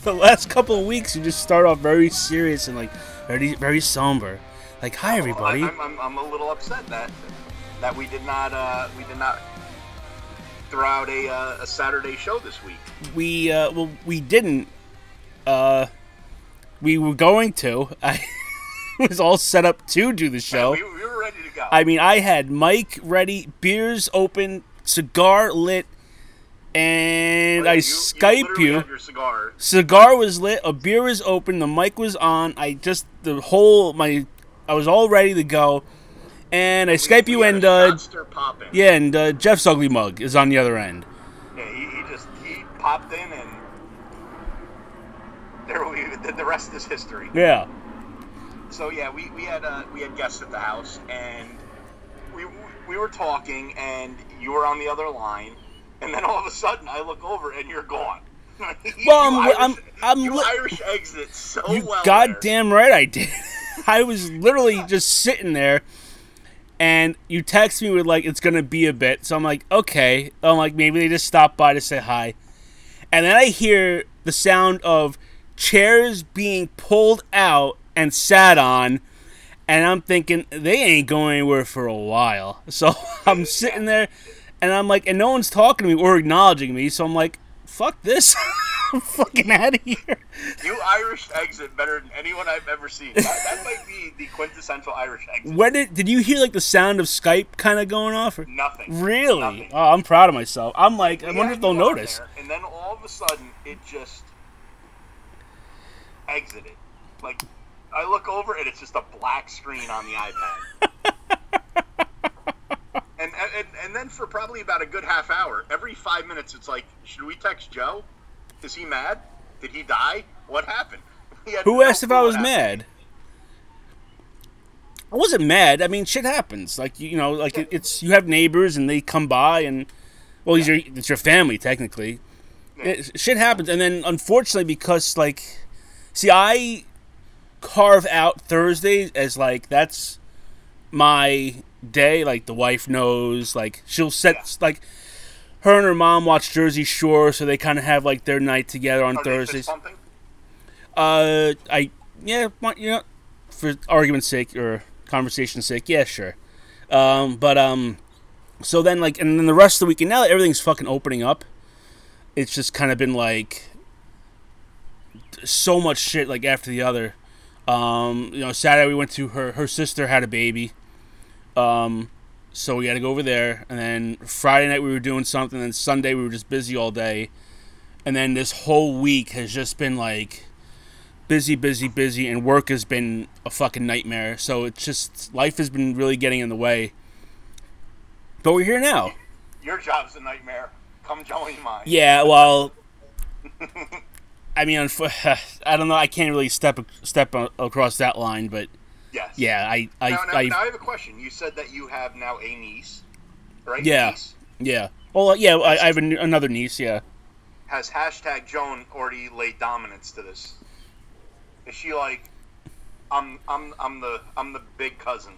The last couple of weeks, you just start off very serious and like very very somber. Like, hi everybody. I'm, I'm, I'm a little upset that that we did not uh, we did not throw out a, uh, a Saturday show this week. we uh well we didn't uh we were going to i was all set up to do the show We, we were ready to go. i mean i had mic ready beers open cigar lit and i You- skype you. your cigar. cigar was lit a beer was open the mic was on i just the whole my i was all ready to go. And i skype We you and uh yeah and uh, jeff's ugly mug is on the other end. Yeah, he, he just he popped in and there we the, the rest is history. yeah. So yeah, we, we had uh, we had guests at the house and we we were talking and you were on the other line and then all of a sudden I look over and you're gone. You Well, I'm- Irish- I'm- I'm you li- Irish exit so You well. there. goddamn right I did. I was literally just sitting there, and you text me with like it's gonna be a bit. So I'm like, okay. I'm like maybe they just stopped by to say hi, and then I hear the sound of chairs being pulled out and sat on. And I'm thinking they ain't going anywhere for a while. So I'm sitting there, and I'm like, and no one's talking to me or acknowledging me. So I'm like, fuck this, I'm fucking out of here. You Irish exit better than anyone I've ever seen. That, that might be the quintessential Irish exit. When did did you hear like the sound of Skype kind of going off? Or? Nothing. Really? Nothing. Oh, I'm proud of myself. I'm like, I wonder if they'll notice. there, and then all of a sudden, it just exited. Like, I look over and it's just a black screen on the iPad. and, and then for probably about a good half hour, every five minutes, it's like, should we text Joe? Is he mad? Did he die? What happened? Who no asked if I was mad? I wasn't mad. I mean, shit happens. Like you know, like it, it's you have neighbors and they come by and well, it's your it's your family technically. It, shit happens, and then unfortunately, because like, see, I carve out Thursdays as like that's my day. Like the wife knows. Like she'll set Yeah. like her and her mom watch Jersey Shore, so they kind of have like their night together on Are they Thursdays. Uh, I yeah, you know, for argument's sake or conversation's sake, yeah, sure. Um, but um, so then like, and then the rest of the weekend now that everything's fucking opening up, it's just kind of been like so much shit like after the other. Um, you know, Saturday we went to her her sister had a baby. Um, so we had to go over there, and then Friday night we were doing something, and Sunday we were just busy all day, and then this whole week has just been like busy, busy, busy, and work has been a fucking nightmare. So it's just life has been really getting in the way. But we're here now. Your job's a nightmare. Come join mine. Yeah, well, I mean, I don't know. I can't really step step across that line, but Yes. yeah, I, I, Now, now, I, now I have a question. You said that you have now a niece, right? Yeah. Niece. yeah. Well, yeah, I, I have an, another niece. Yeah. Has hashtag Joan already laid dominance to this? Is she like, I'm, I'm, I'm the, I'm the big cousin?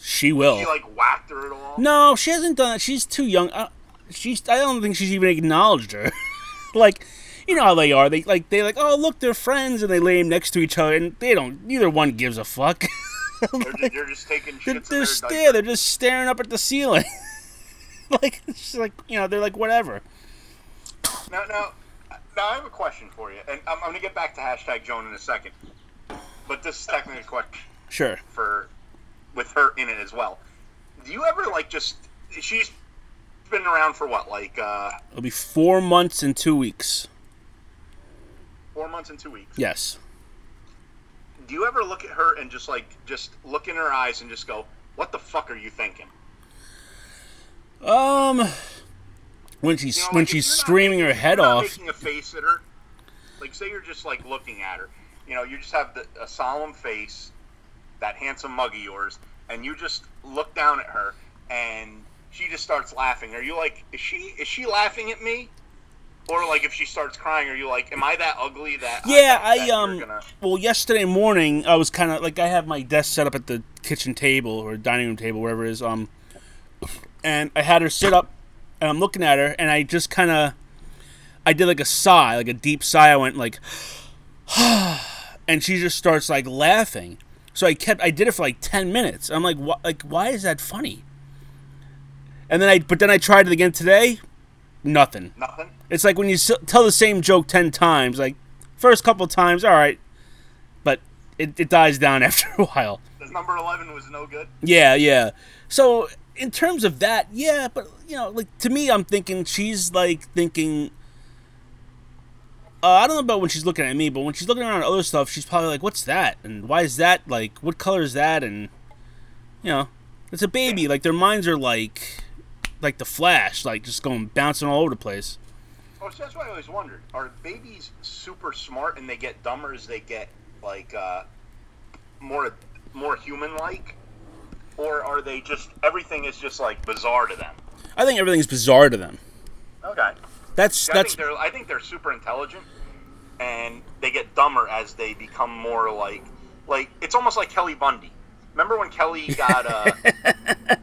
She will. She like whacked her at all? No, she hasn't done it. She's too young. Uh, she's. I don't think she's even acknowledged her. like, you know how they are. They like they like. Oh, look, they're friends, and they lay them next to each other, and they don't. Neither one gives a fuck. They're, just, they're just taking they're, they're stare. They're just staring up at the ceiling. like it's just like you know. They're like whatever. Now, now, now I have a question for you, and I'm, I'm gonna get back to hashtag Joan in a second. But this is technically a question Sure. for, with her in it as well. Do you ever like just? She's been around for what, like uh, It'll be four months and two weeks. Four months and two weeks? Yes. Do you ever look at her and just like just look in her eyes and just go, "What the fuck are you thinking?" Um. When she's You know, when like, she's screaming her head off. making a face at her. Like, say you're just like looking at her. You know, you just have the, a solemn face, that handsome mug of yours, and you just look down at her, and she just starts laughing. Are you like, is she is she laughing at me, Or like if she starts crying, are you like, am I that ugly that? Yeah, that I um. gonna- Well, yesterday morning I was kind of like I have my desk set up at the kitchen table or dining room table, wherever it is. Um, and I had her sit up, and I'm looking at her, and I just kind of, I did like a sigh, like a deep sigh. I went like, and she just starts like laughing. So I kept, I did it for like ten minutes. I'm like, what? Like, why is that funny? And then I, but then I tried it again today. Nothing. Nothing. It's like when you s- tell the same joke ten times. Like first couple times, all right, but it, it dies down after a while. The number eleven was no good. Yeah, yeah. So in terms of that, yeah, but you know, like to me, I'm thinking she's like thinking. Uh, I don't know about when she's looking at me, but when she's looking around at other stuff, she's probably like, "What's that? And why is that? Like, what color is that?" And you know, it's a baby. Like their minds are like, like the Flash, like just going bouncing all over the place. Oh, so that's why I always wondered: Are babies super smart and they get dumber as they get like uh, more more human-like, or are they just everything is just like bizarre to them? I think everything's bizarre to them. Okay. That's I that's think I think they're super intelligent, and they get dumber as they become more like like it's almost like Kelly Bundy. Remember when Kelly got uh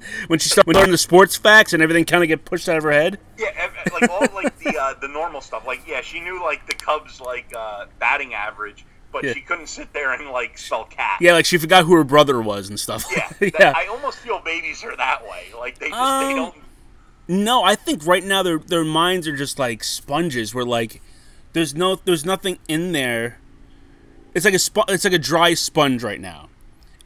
when she started learning the sports facts and everything kind of get pushed out of her head. yeah like all like the uh, the normal stuff like yeah she knew like the Cubs like uh, batting average but Yeah. she couldn't sit there and like spell cat. Yeah, like she forgot who her brother was and stuff. Yeah, that- yeah. I almost feel babies are that way. Like they just they Um, don't. No, I think right now their their minds are just like sponges. Where like there's no there's nothing in there. It's like a spo- it's like a dry sponge right now,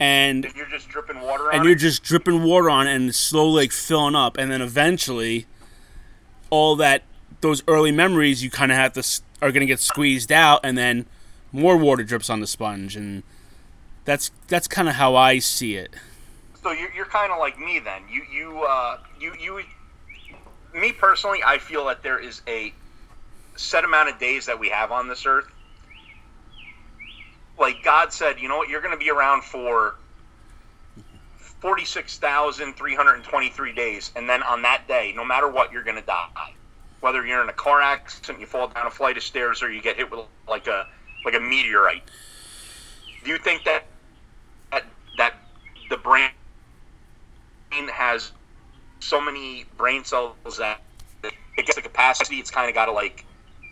and You're just dripping water on and it. you're just dripping water on it and it's slowly like filling up, and then eventually, all that those early memories you kind of have to are gonna get squeezed out, and then more water drips on the sponge, and that's that's kind of how I see it. So you're, you're kind of like me then. You you uh you you me personally, I feel that there is a set amount of days that we have on this earth. Like God said, you know what? You're going to be around for forty-six thousand three hundred twenty-three days, and then on that day, no matter what, you're going to die. Whether you're in a car accident, you fall down a flight of stairs, or you get hit with like a like a meteorite. Do you think that that that the brain has so many brain cells that it gets the capacity. It's kind of got to like,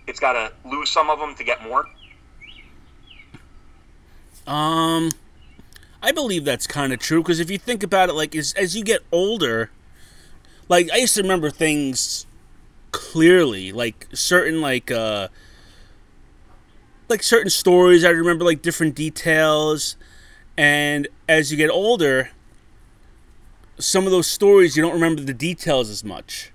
it's got to lose some of them to get more. Um, I believe that's kind of true because if you think about it, like as as you get older, like I used to remember things clearly, like certain like uh like certain stories. I remember like different details, and as you get older, some of those stories you don't remember the details as much.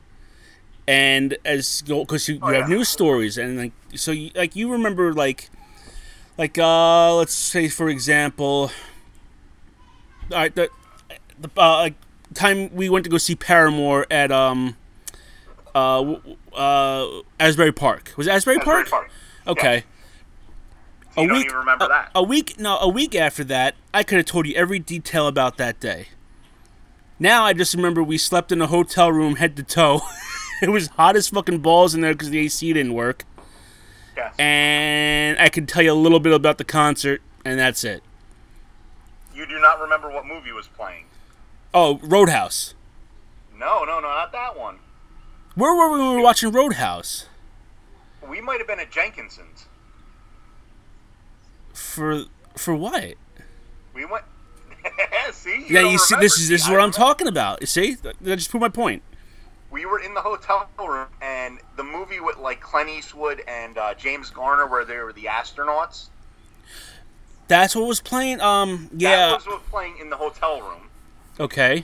And as because you, you Oh, have yeah. new stories and like so you, like you remember like like uh let's say for example all right the the uh, like time we went to go see Paramore at um uh uh Asbury Park. Was it Asbury Asbury Park? Park. okay. You don't even remember a, that. a week no a week after that I could have told you every detail about that day. Now I just remember we slept in a hotel room head to toe. It was hot as fucking balls in there because the AC didn't work And I can tell you a little bit about the concert, and that's it. you do not remember what movie was playing. Oh, Roadhouse. No, no, no, not that one. Where were we when we were watching Roadhouse? We might have been at Jenkinson's. For for what? We went. see. yeah, don't you see, remember. this is this is I what I'm talking about. You see, that just proved my point. We were in the hotel room, and the movie with like Clint Eastwood and uh, James Garner, where they were the astronauts. That's what was playing. Um, yeah. That was what was playing in the hotel room. Okay.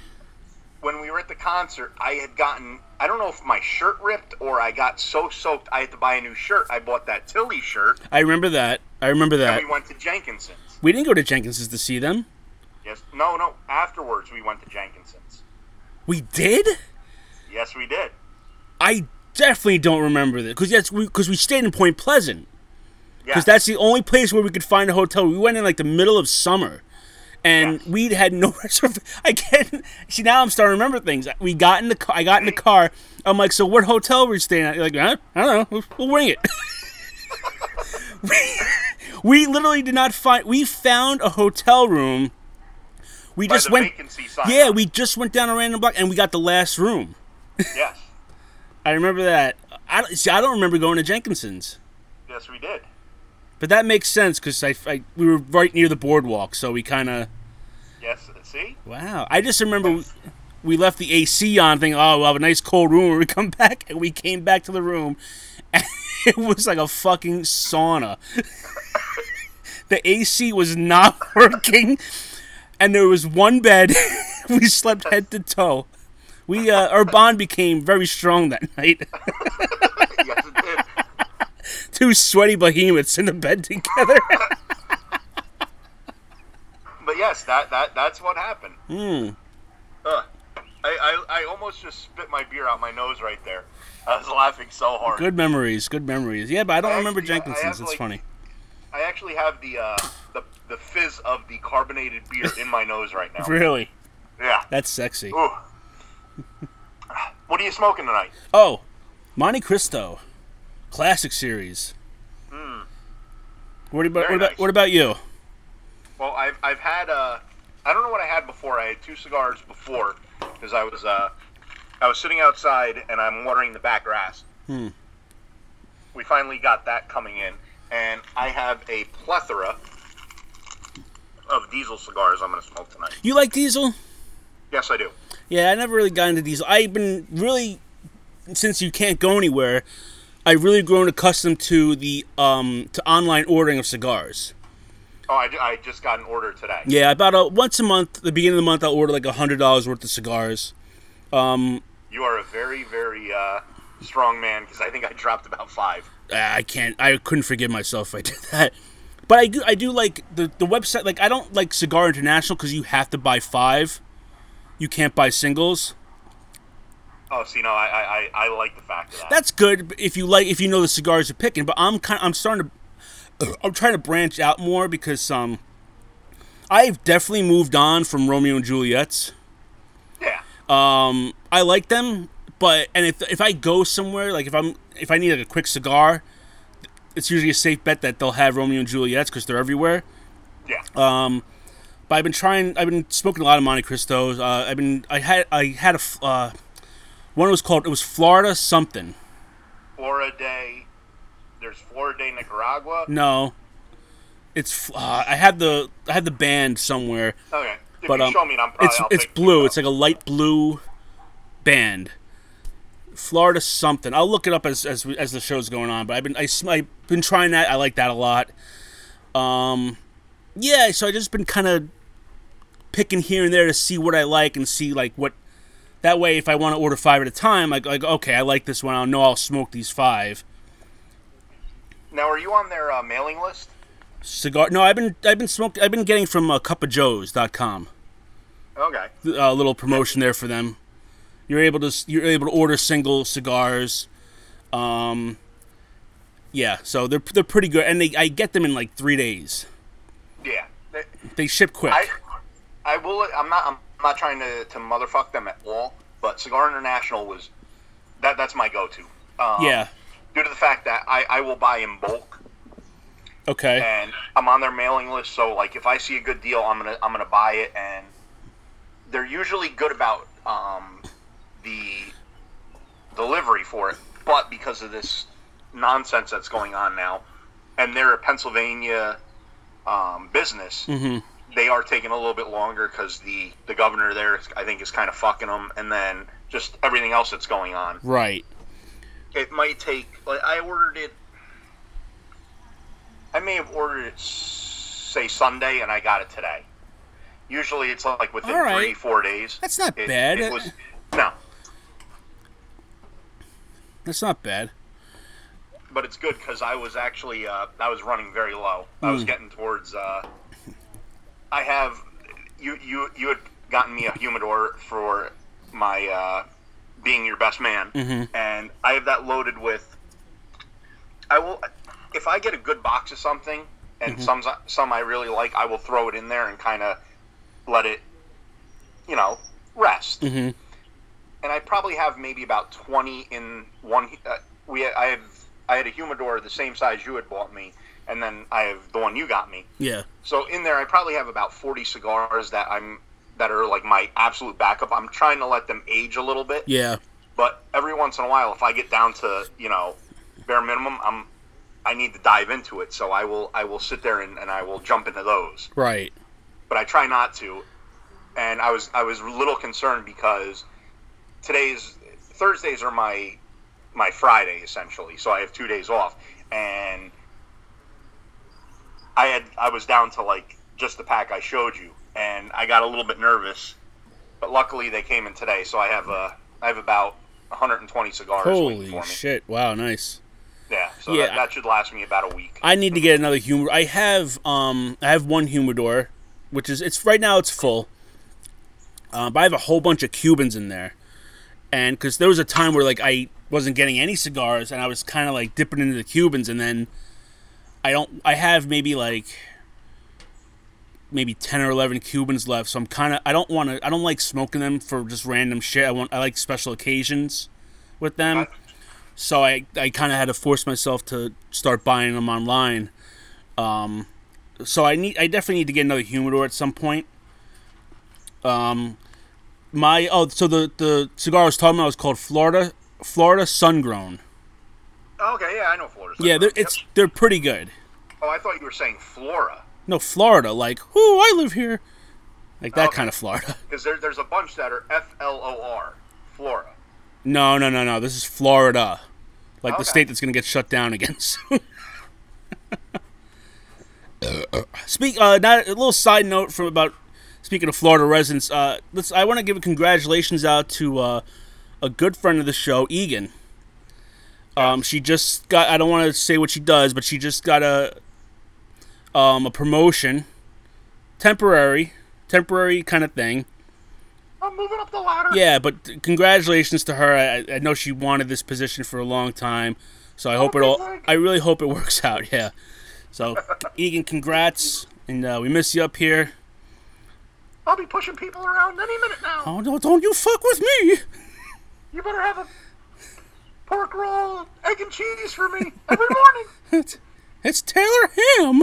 when we were at the concert, I had gotten I don't know if my shirt ripped or I got so soaked I had to buy a new shirt. I bought that Tilly shirt I remember that. I remember that. and we went to Jenkinson's. We didn't go to Jenkins's to see them. Yes. No, no. Afterwards we went to Jenkinson's. We did. Yes, we did. I definitely don't remember that because that's because we stayed in Point Pleasant. Yeah. because that's the only place where we could find a hotel. We went in like the middle of summer, and Yes. we had no reservation. I can't see now. I'm starting to remember things. We got in the car. I got in the car. I'm like, so what hotel were we staying at? You're like, I don't know. We'll, wing it. we, we literally did not find. We found a hotel room. We By just the went. Yeah, we just went down a random block and we got the last room. Yes. I remember that. I don't, see. I don't remember going to Jenkinson's, Yes, we did. but that makes sense because I, I we were right near the boardwalk, so we kind of. Yes. See. Wow. I just remember we, we left the AC on, thinking, oh, we'll have a nice cold room when we come back. And we came back to the room, and it was like a fucking sauna. the AC was not working, and there was one bed. we slept head to toe. We uh, Our bond became very strong that night. yes, it did. Two sweaty behemoths in the bed together. But yes, that that that's what happened. Hmm. I, I I almost just spit my beer out my nose right there. I was laughing so hard. Good memories. Good memories. Yeah, but I don't I remember actually- Jenkinson's. It's like- funny. I actually have the uh the the fizz of the carbonated beer in my nose right now. Really? Yeah. That's sexy. Ooh. What are you smoking tonight? Oh, Montecristo, classic series. What about Hmm. Very what about nice. what about you? Well, I've I've had uh I don't know what I had before. I had two cigars before because I was uh I was sitting outside and I'm watering the back grass. Hmm. We finally got that coming in, and I have a plethora of diesel cigars I'm going to smoke tonight. You like Diesel? Yes, I do. Yeah, I never really got into Diesel. I've been really since you can't go anywhere. I've really grown accustomed to the um to online ordering of cigars. Oh, I, I just got an order today. Yeah, about a, once a month, the beginning of the month, I'll order like a hundred dollars worth of cigars. Um, You are a very, very uh, strong man because I think I dropped about five. I can't. I couldn't forgive myself if I did that. But I do. I do like the the website. Like I don't like Cigar International because you have to buy five. You can't buy singles. Oh, see, no, I, I, I I like the fact that. That's good if you like if you know the cigars you're picking. But I'm kind. I'm starting to. I'm trying to branch out more because um. I've definitely moved on from Romeo and Juliet's. yeah. Um, I like them, but and if if I go somewhere like if I'm if I need like a quick cigar, it's usually a safe bet that they'll have Romeo and Juliet's because they're everywhere. Yeah. Um, but I've been trying. I've been smoking a lot of Montecristos. Uh, I've been. I had. I had a. Uh, one was called. It was Florida something. Florida Day. There's Florida Day Nicaragua. No, it's. Uh, I had the. I had the band somewhere. Okay. If But you um, show me, probably, it's I'll it's blue. It's like a light blue band. Florida something. I'll look it up as as, as the show's going on. But I've been I I've been trying that. I like that a lot. Um, yeah. So I just been kind of picking here and there to see what I like and see like what. That way, if I want to order five at a time, like like okay, I like this one. I'll know I'll smoke these five. Now, are you on their uh, mailing list? Cigar? No, I've been I've been smoking. I've been getting from uh, cupofjoes.com. Okay. a little promotion there for them. You're able to you're able to order single cigars. Um, yeah, so they're they're pretty good, and they I get them in like three days. Yeah. They- They ship quick. I, I will. I'm not. I'm not trying to, to motherfuck them at all. But Cigar International was that. That's my go-to. Um, yeah. Due to the fact that I, I will buy in bulk, Okay. and I'm on their mailing list. So like, if I see a good deal, I'm gonna I'm gonna buy it, and they're usually good about um, the delivery for it. But because of this nonsense that's going on now, and they're a Pennsylvania um, business, hmm they are taking a little bit longer because the the governor there, I think, is kind of fucking them, and then just everything else that's going on. Right. It might take. Like I ordered it. I may have ordered it, say Sunday, and I got it today. Usually, it's like within right. three, four days. That's not It- bad. It was no, That's not bad. but it's good because I was actually uh, I was running very low. I was Mm. getting towards. Uh, I have you you you had gotten me a humidor for my uh, being your best man, Mhm. and I have that loaded with. I will if I get a good box of something and Mm-hmm. some some I really like, I will throw it in there and kind of let it, you know, rest. Mhm. And I probably have maybe about twenty in one. Uh, we I have I had a humidor the same size you had bought me, and then I have the one you got me. Yeah. So in there, I probably have about forty cigars that I'm that are like my absolute backup. I'm trying to let them age a little bit, Yeah. but every once in a while, if I get down to you know bare minimum, I'm I need to dive into it. So I will I will sit there and, and I will jump into those Right. but I try not to. And I was I was a little concerned because today's Thursdays are my my Friday essentially, so I have two days off, and I had I was down to like just the pack I showed you, and I got a little bit nervous, but luckily they came in today, so I have uh, I have about 120 cigars Holy for me. shit! Wow, nice. Yeah, so Yeah. that, that should last me about a week. I need to get another humidor. I have um I have one humidor, which is it's right now it's full. Uh, but I have a whole bunch of Cubans in there, and because there was a time where like I wasn't getting any cigars, and I was kind of like dipping into the Cubans, and then I don't. I have maybe like maybe ten or eleven Cubans left, so I'm kind of I don't want to. I don't like smoking them for just random shit. I want I like special occasions with them. So I, I kind of had to force myself to start buying them online. Um, so I need I definitely need to get another humidor at some point. Um, my oh so the the cigar I was talking about was called Florida Florida Sungrown. okay, yeah, I know Florida. Yeah, they're, Yep. it's they're pretty good. Oh, I thought you were saying Flora. No Florida like whoo I live here, like that Okay. kind of Florida. Because there, there's a bunch that are F L O R, Flora. No no no no this is Florida, like the state that's gonna get shut down again soon. Speak. Uh, not a little side note from about speaking of Florida residents. Uh, let's. I want to give a congratulations out to uh, a good friend of the show, Egan. Um, she just got. I don't want to say what she does, but she just got a um a promotion, temporary, temporary kind of thing. I'm moving up the ladder. Yeah, but congratulations to her. I, I know she wanted this position for a long time, so I hope it all. I really hope it works out. Yeah. So, Egan, congrats, and uh, we miss you up here. I'll be pushing people around any minute now. Oh no! Don't you fuck with me! You better have a pork roll, egg and cheese for me every morning. It's, it's Taylor Ham.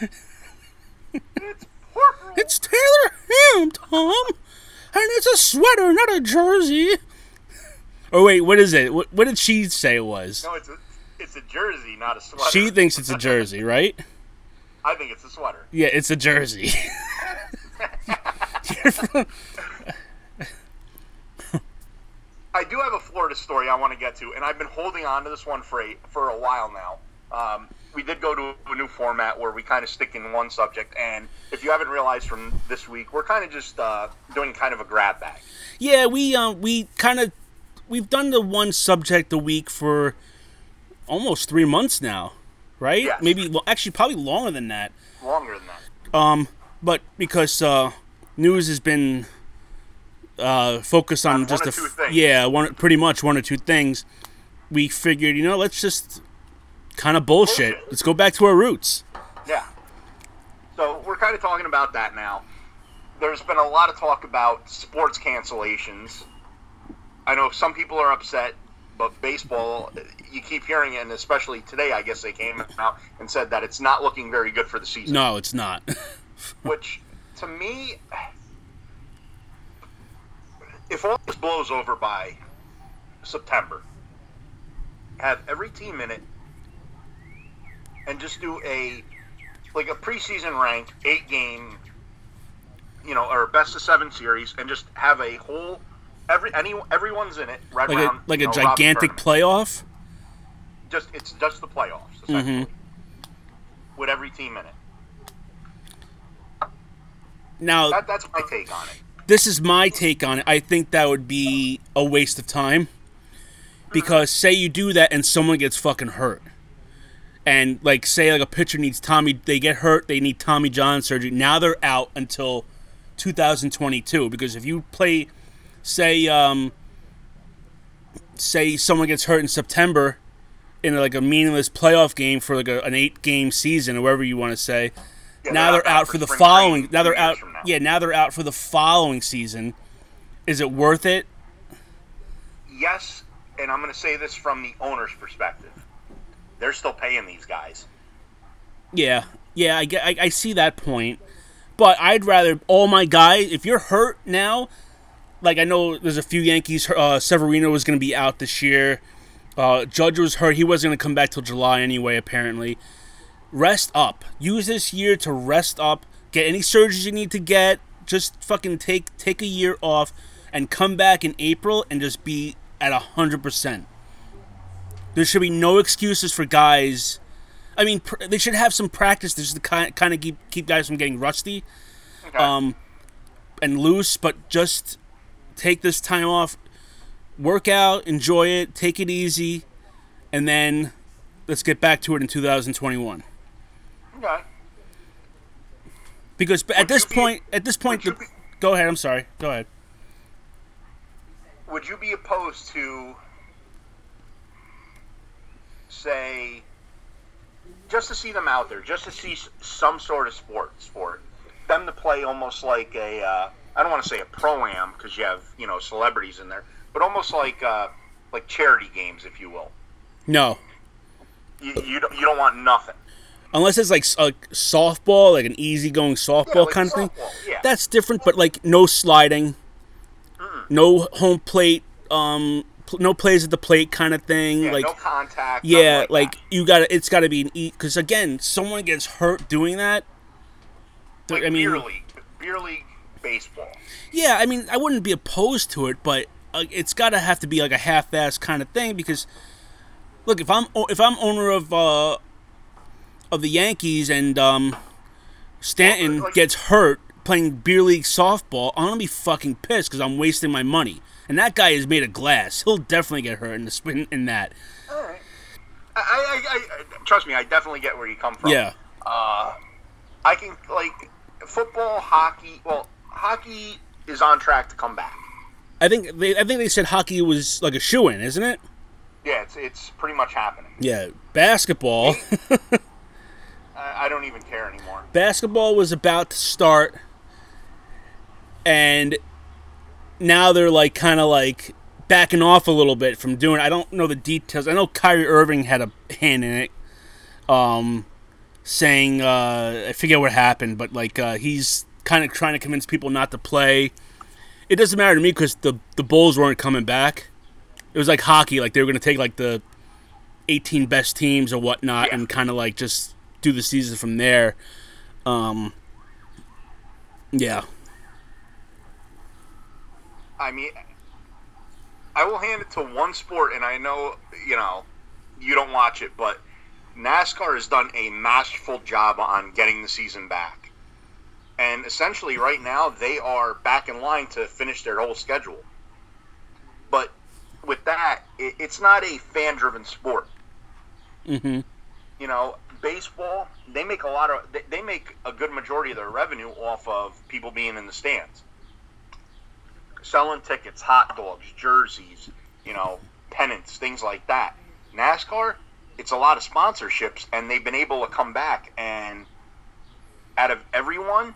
It's. It's Taylor Ham, Tom, and it's a sweater, not a jersey. Oh wait, what is it? What, what did she say it was? no, it's a it's a jersey, not a sweater. She thinks it's a jersey, right? I think it's a sweater. Yeah, it's a jersey. I do have a Florida story I want to get to, and I've been holding on to this one for a, for a while now. Um, we did go to a new format where we kind of stick in one subject, and if you haven't realized from this week, we're kind of just uh, doing kind of a grab bag. Yeah, we um we kind of we've done the one subject a week for almost three months now, right? Yes. Maybe well, actually probably longer than that. Longer than that. Um, but because uh, news has been uh, focused on, On just one a two f- things. yeah one pretty much one or two things, we figured you know let's just kind of bullshit. Bullshit. Let's go back to our roots. Yeah. So we're kind of talking about that now. There's been a lot of talk about sports cancellations. I know some people are upset, but baseball, you keep hearing it, and especially today, I guess they came out and said that it's not looking very good for the season. No, it's not. Which, to me, if all this blows over by September, have every team in it, and just do a like a preseason ranked eight game, you know, or best of seven series, and just have a whole every any everyone's in it right like a around like a know, gigantic playoff. Just it's just the playoffs essentially, Mm-hmm. with every team in it. Now That, that's my take on it. this is my take on it. I think that would be a waste of time. Because say you do that and someone gets fucking hurt. And like say like a pitcher needs Tommy they get hurt, they need Tommy John surgery. Now they're out until 2022 because if you play say um say someone gets hurt in September in like a meaningless playoff game for like a, an 8 game season or whatever you want to say, Yeah, now they're they're not out for the following. Now they're out. now. Yeah, now they're out for the following season. Is it worth it? Yes, and I'm going to say this from the owner's perspective. They're still paying these guys. Yeah, yeah, I, I, I see that point, but I'd rather all my guys. If you're hurt now, like I know there's a few Yankees. Uh, Severino was going to be out this year. Uh, Judge was hurt. He wasn't going to come back till July anyway. Apparently, rest up. Use this year to rest up. Get any surgeries you need to get. Just fucking take take a year off and come back in April and just be at hundred percent. There should be no excuses for guys. I mean, pr- they should have some practice just to kind kind of keep keep guys from getting rusty Okay. um, and loose. But just take this time off, work out, enjoy it, take it easy, and then let's get back to it in 2021. okay. Because at this be- point, at this point, the, be- go ahead. I'm sorry. Go ahead. Would you be opposed to, say, just to see them out there, just to see some sort of sports sport, them to play almost like a, uh, I don't want to say a pro am because you have you know celebrities in there, but almost like uh, like charity games, if you will. No, You, you don't you don't want nothing. unless it's like like softball, like an easygoing softball like kind of thing. yeah. That's different, but like no sliding, no home plate, um, no plays at the plate kind of thing. Yeah, like no contact. Yeah, like, like you got to It's got to be an eat because again, someone gets hurt doing that. like I mean, beer league, beer league baseball. yeah, I mean, I wouldn't be opposed to it, but uh, it's got to have to be like a half-ass kind of thing because, look, if I'm if I'm owner of uh of the Yankees and um Stanton like- gets hurt playing beer league softball, I'm gonna be fucking pissed because I'm wasting my money. And that guy is made of glass. He'll definitely get hurt in the spin in that. All right. I, I, I, trust me, I definitely get where you come from. Yeah. Uh, I can like football, hockey. Well, hockey is on track to come back. I think they I think they said hockey was like a shoo in, isn't it? Yeah, it's it's pretty much happening. Yeah, basketball. I, I don't even care anymore. basketball was about to start, and now they're like kind of like backing off a little bit from doing. I don't know the details. I know Kyrie Irving had a hand in it, um, saying uh, I forget what happened, but like uh, he's kind of trying to convince people not to play. It doesn't matter to me because the the Bulls weren't coming back. It was like hockey, like they were going to take like the 18 best teams or whatnot, Yeah. and kind of like just do the season from there. Um, yeah, I mean, I will hand it to one sport, and I know you know you don't watch it, but NASCAR has done a masterful job on getting the season back. And essentially, right now, they are back in line to finish their whole schedule. But with that, it, it's not a fan driven sport. hmm You know, baseball, they make a lot of, they, they make a good majority of their revenue off of people being in the stands. Selling tickets, hot dogs, jerseys, you know, pennants, things like that. NASCAR, it's a lot of sponsorships, and they've been able to come back. And out of everyone,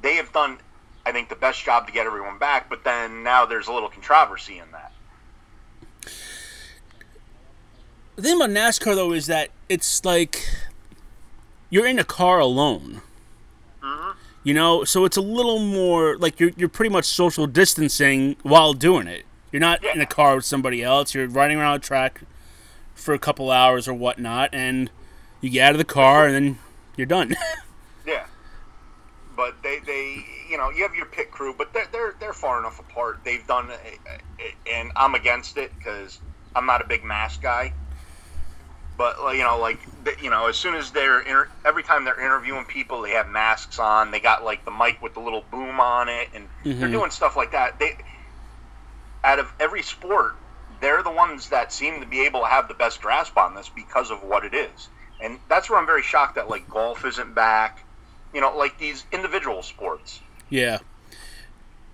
they have done, I think, the best job to get everyone back. But then now there's a little controversy in that. The thing about NASCAR though is that it's like you're in a car alone. Mm-hmm. You know, so it's a little more like you're you're pretty much social distancing while doing it. You're not in a car with somebody else. You're riding around a track for a couple hours or whatnot, and you get out of the car and then you're done. Yeah. But they, they, you know, you have your pit crew, but they're they're, they're far enough apart. They've done, and I'm against it because I'm not a big mask guy. But you know, like you know, as soon as they're inter- every time they're interviewing people, they have masks on. They got like the mic with the little boom on it, and they're doing stuff like that. They, out of every sport, they're the ones that seem to be able to have the best grasp on this because of what it is. And that's where I'm very shocked that like golf isn't back. You know, like these individual sports. Yeah.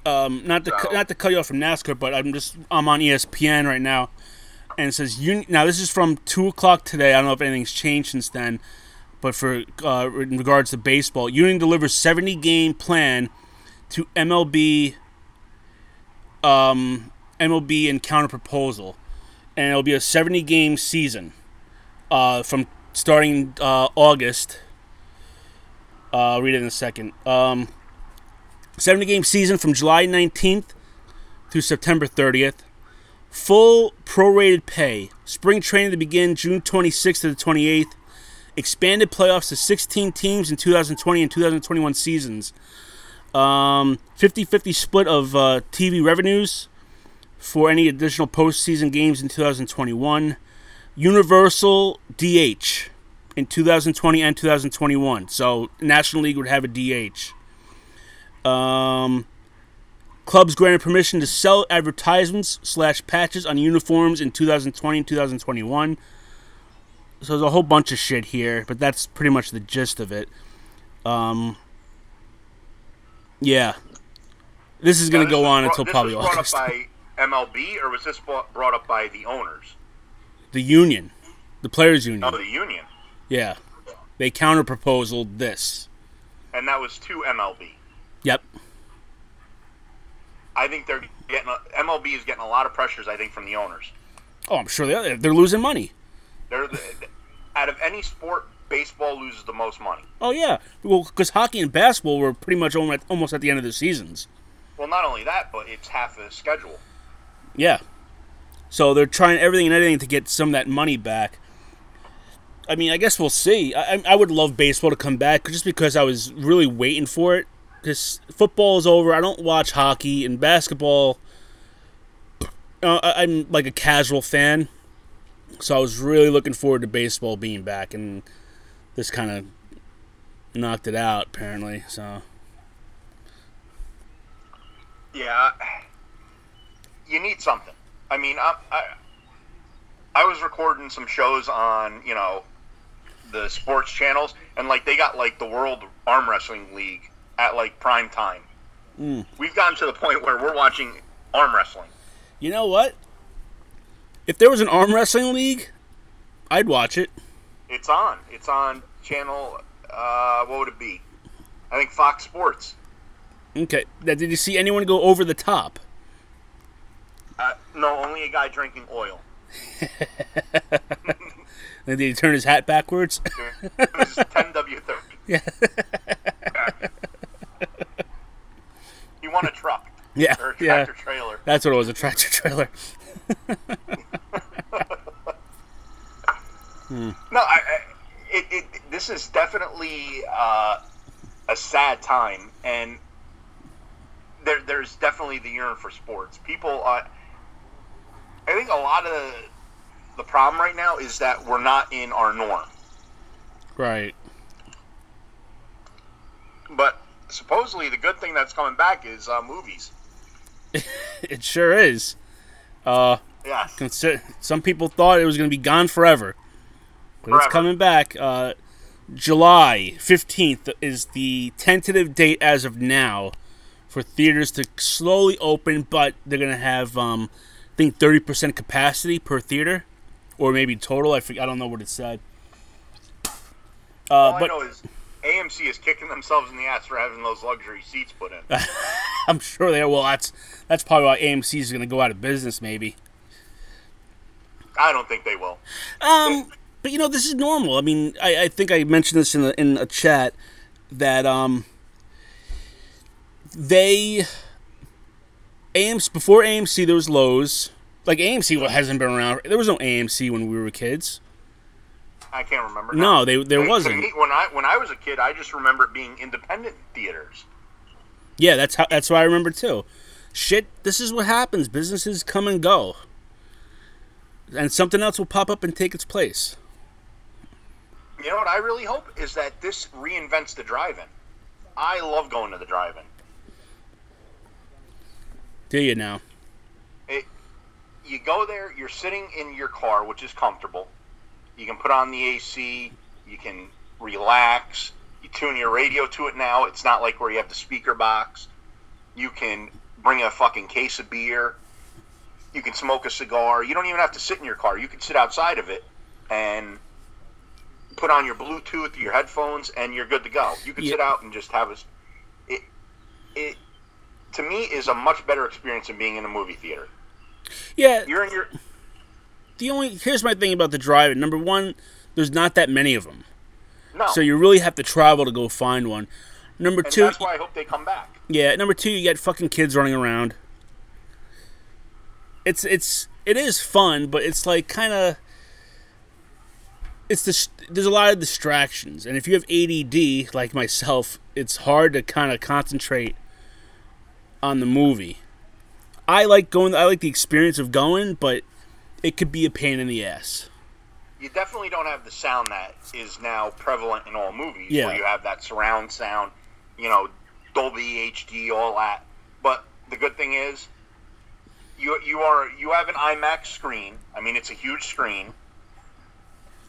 Um, not to cu- not to cut you off from NASCAR, but I'm just I'm on ESPN right now, and it says you now this is from two o'clock today. I don't know if anything's changed since then, but for uh, in regards to baseball, Union delivers 70 game plan to MLB um, MLB and counter proposal, and it'll be a 70 game season uh, from starting uh, August. Uh, I'll read it in a second. Um, 70 game season from July 19th through September 30th. Full prorated pay. Spring training to begin June 26th to the 28th. Expanded playoffs to 16 teams in 2020 and 2021 seasons. Um, 50-50 split of uh, TV revenues for any additional postseason games in 2021. Universal DH in 2020 and 2021. So National League would have a DH. Um, clubs granted permission to sell advertisements slash patches on uniforms in 2020 and 2021. So there's a whole bunch of shit here, but that's pretty much the gist of it. Um, yeah, this is going to go on brought- until probably was brought up by MLB, or was this brought brought up by the owners? the union, the players' union. Oh, the union, Yeah, they counter proposed this. and that was to MLB. Yep. I think they're getting MLB is getting a lot of pressures. I think from the owners. Oh, I'm sure they're they're losing money. They're out of any sport, baseball loses the most money. Oh yeah, well because hockey and basketball were pretty much almost at, the end of the seasons. Well, not only that, but it's half the schedule. Yeah. So they're trying everything and anything to get some of that money back. I mean, I guess we'll see. I, I- I would love baseball to come back just because I was really waiting for it. Because football is over. I don't watch hockey and basketball. Uh, I'm like a casual fan, so I was really looking forward to baseball being back, and this kind of knocked it out apparently. So Yeah, you need something. I mean, I, I, I was recording some shows on you know the sports channels, and like they got like the World Arm Wrestling League at like prime time. Mm. We've gotten to the point where we're watching arm wrestling. you know what? If there was an arm wrestling league, I'd watch it. It's on. It's on channel. Uh, what would it be? I think Fox Sports. Okay. Now, did you see anyone go over the top? Uh, no, only a guy drinking oil. Did he turn his hat backwards? It was 10W30. yeah. Won a truck Yeah. or a Yeah. tractor trailer. That's what it was, a tractor trailer. No, I, I it, it this is definitely uh, a sad time, and there there's definitely the yearn for sports. People, uh, I think a lot of the problem right now is that we're not in our norm. Right. But supposedly, the good thing that's coming back is uh, movies. It sure is. Uh, Yeah, consider, some people thought it was going to be gone forever. But it's coming back. Uh, July 15th is the tentative date as of now for theaters to slowly open, but they're going to have, um, I think, 30% capacity per theater. Or maybe total. I, forget, I don't know what it said. Uh, all I know is AMC is kicking themselves in the ass for having those luxury seats put in. I'm sure they are. Well, that's that's probably why AMC is going to go out of business, maybe. I don't think they will. Um, but you know, this is normal. I mean, I, I think I mentioned this in a, in a chat that um, they AMC before AMC there was Lowe's. Like AMC hasn't been around. There was no AMC when we were kids. I can't remember. No, they there wasn't. me, when I when I was a kid, I just remember it being independent theaters. Yeah, that's how that's what I remember too. Shit, this is what happens. Businesses come and go, and something else will pop up and take its place. You know what I really hope is that this reinvents the drive-in. I love going to the drive-in. Do you now? It, you go there, you're sitting in your car, which is comfortable. You can put on the AC. You can relax. You tune your radio to it now. It's not like where you have the speaker box. You can bring a fucking case of beer. You can smoke a cigar. You don't even have to sit in your car. You can sit outside of it and put on your Bluetooth, your headphones, and you're good to go. You can Yeah. sit out and just have a. It, it, to me, is a much better experience than being in a movie theater. Yeah, You're in your. The only here's my thing about the drive-in. Number one, there's not that many of them, No. so you really have to travel to go find one. Number and two, that's why I hope they come back. yeah. Number two, you get fucking kids running around. It's it's it is fun, but it's like kind of it's this. There's a lot of distractions, and if you have ADD like myself, it's hard to kind of concentrate on the movie. I like going. I like the experience of going, but it could be a pain in the ass. You definitely don't have the sound that is now prevalent in all movies, Yeah. where you have that surround sound, you know, Dolby HD, all that. But the good thing is, you you are you have an IMAX screen. I mean, it's a huge screen.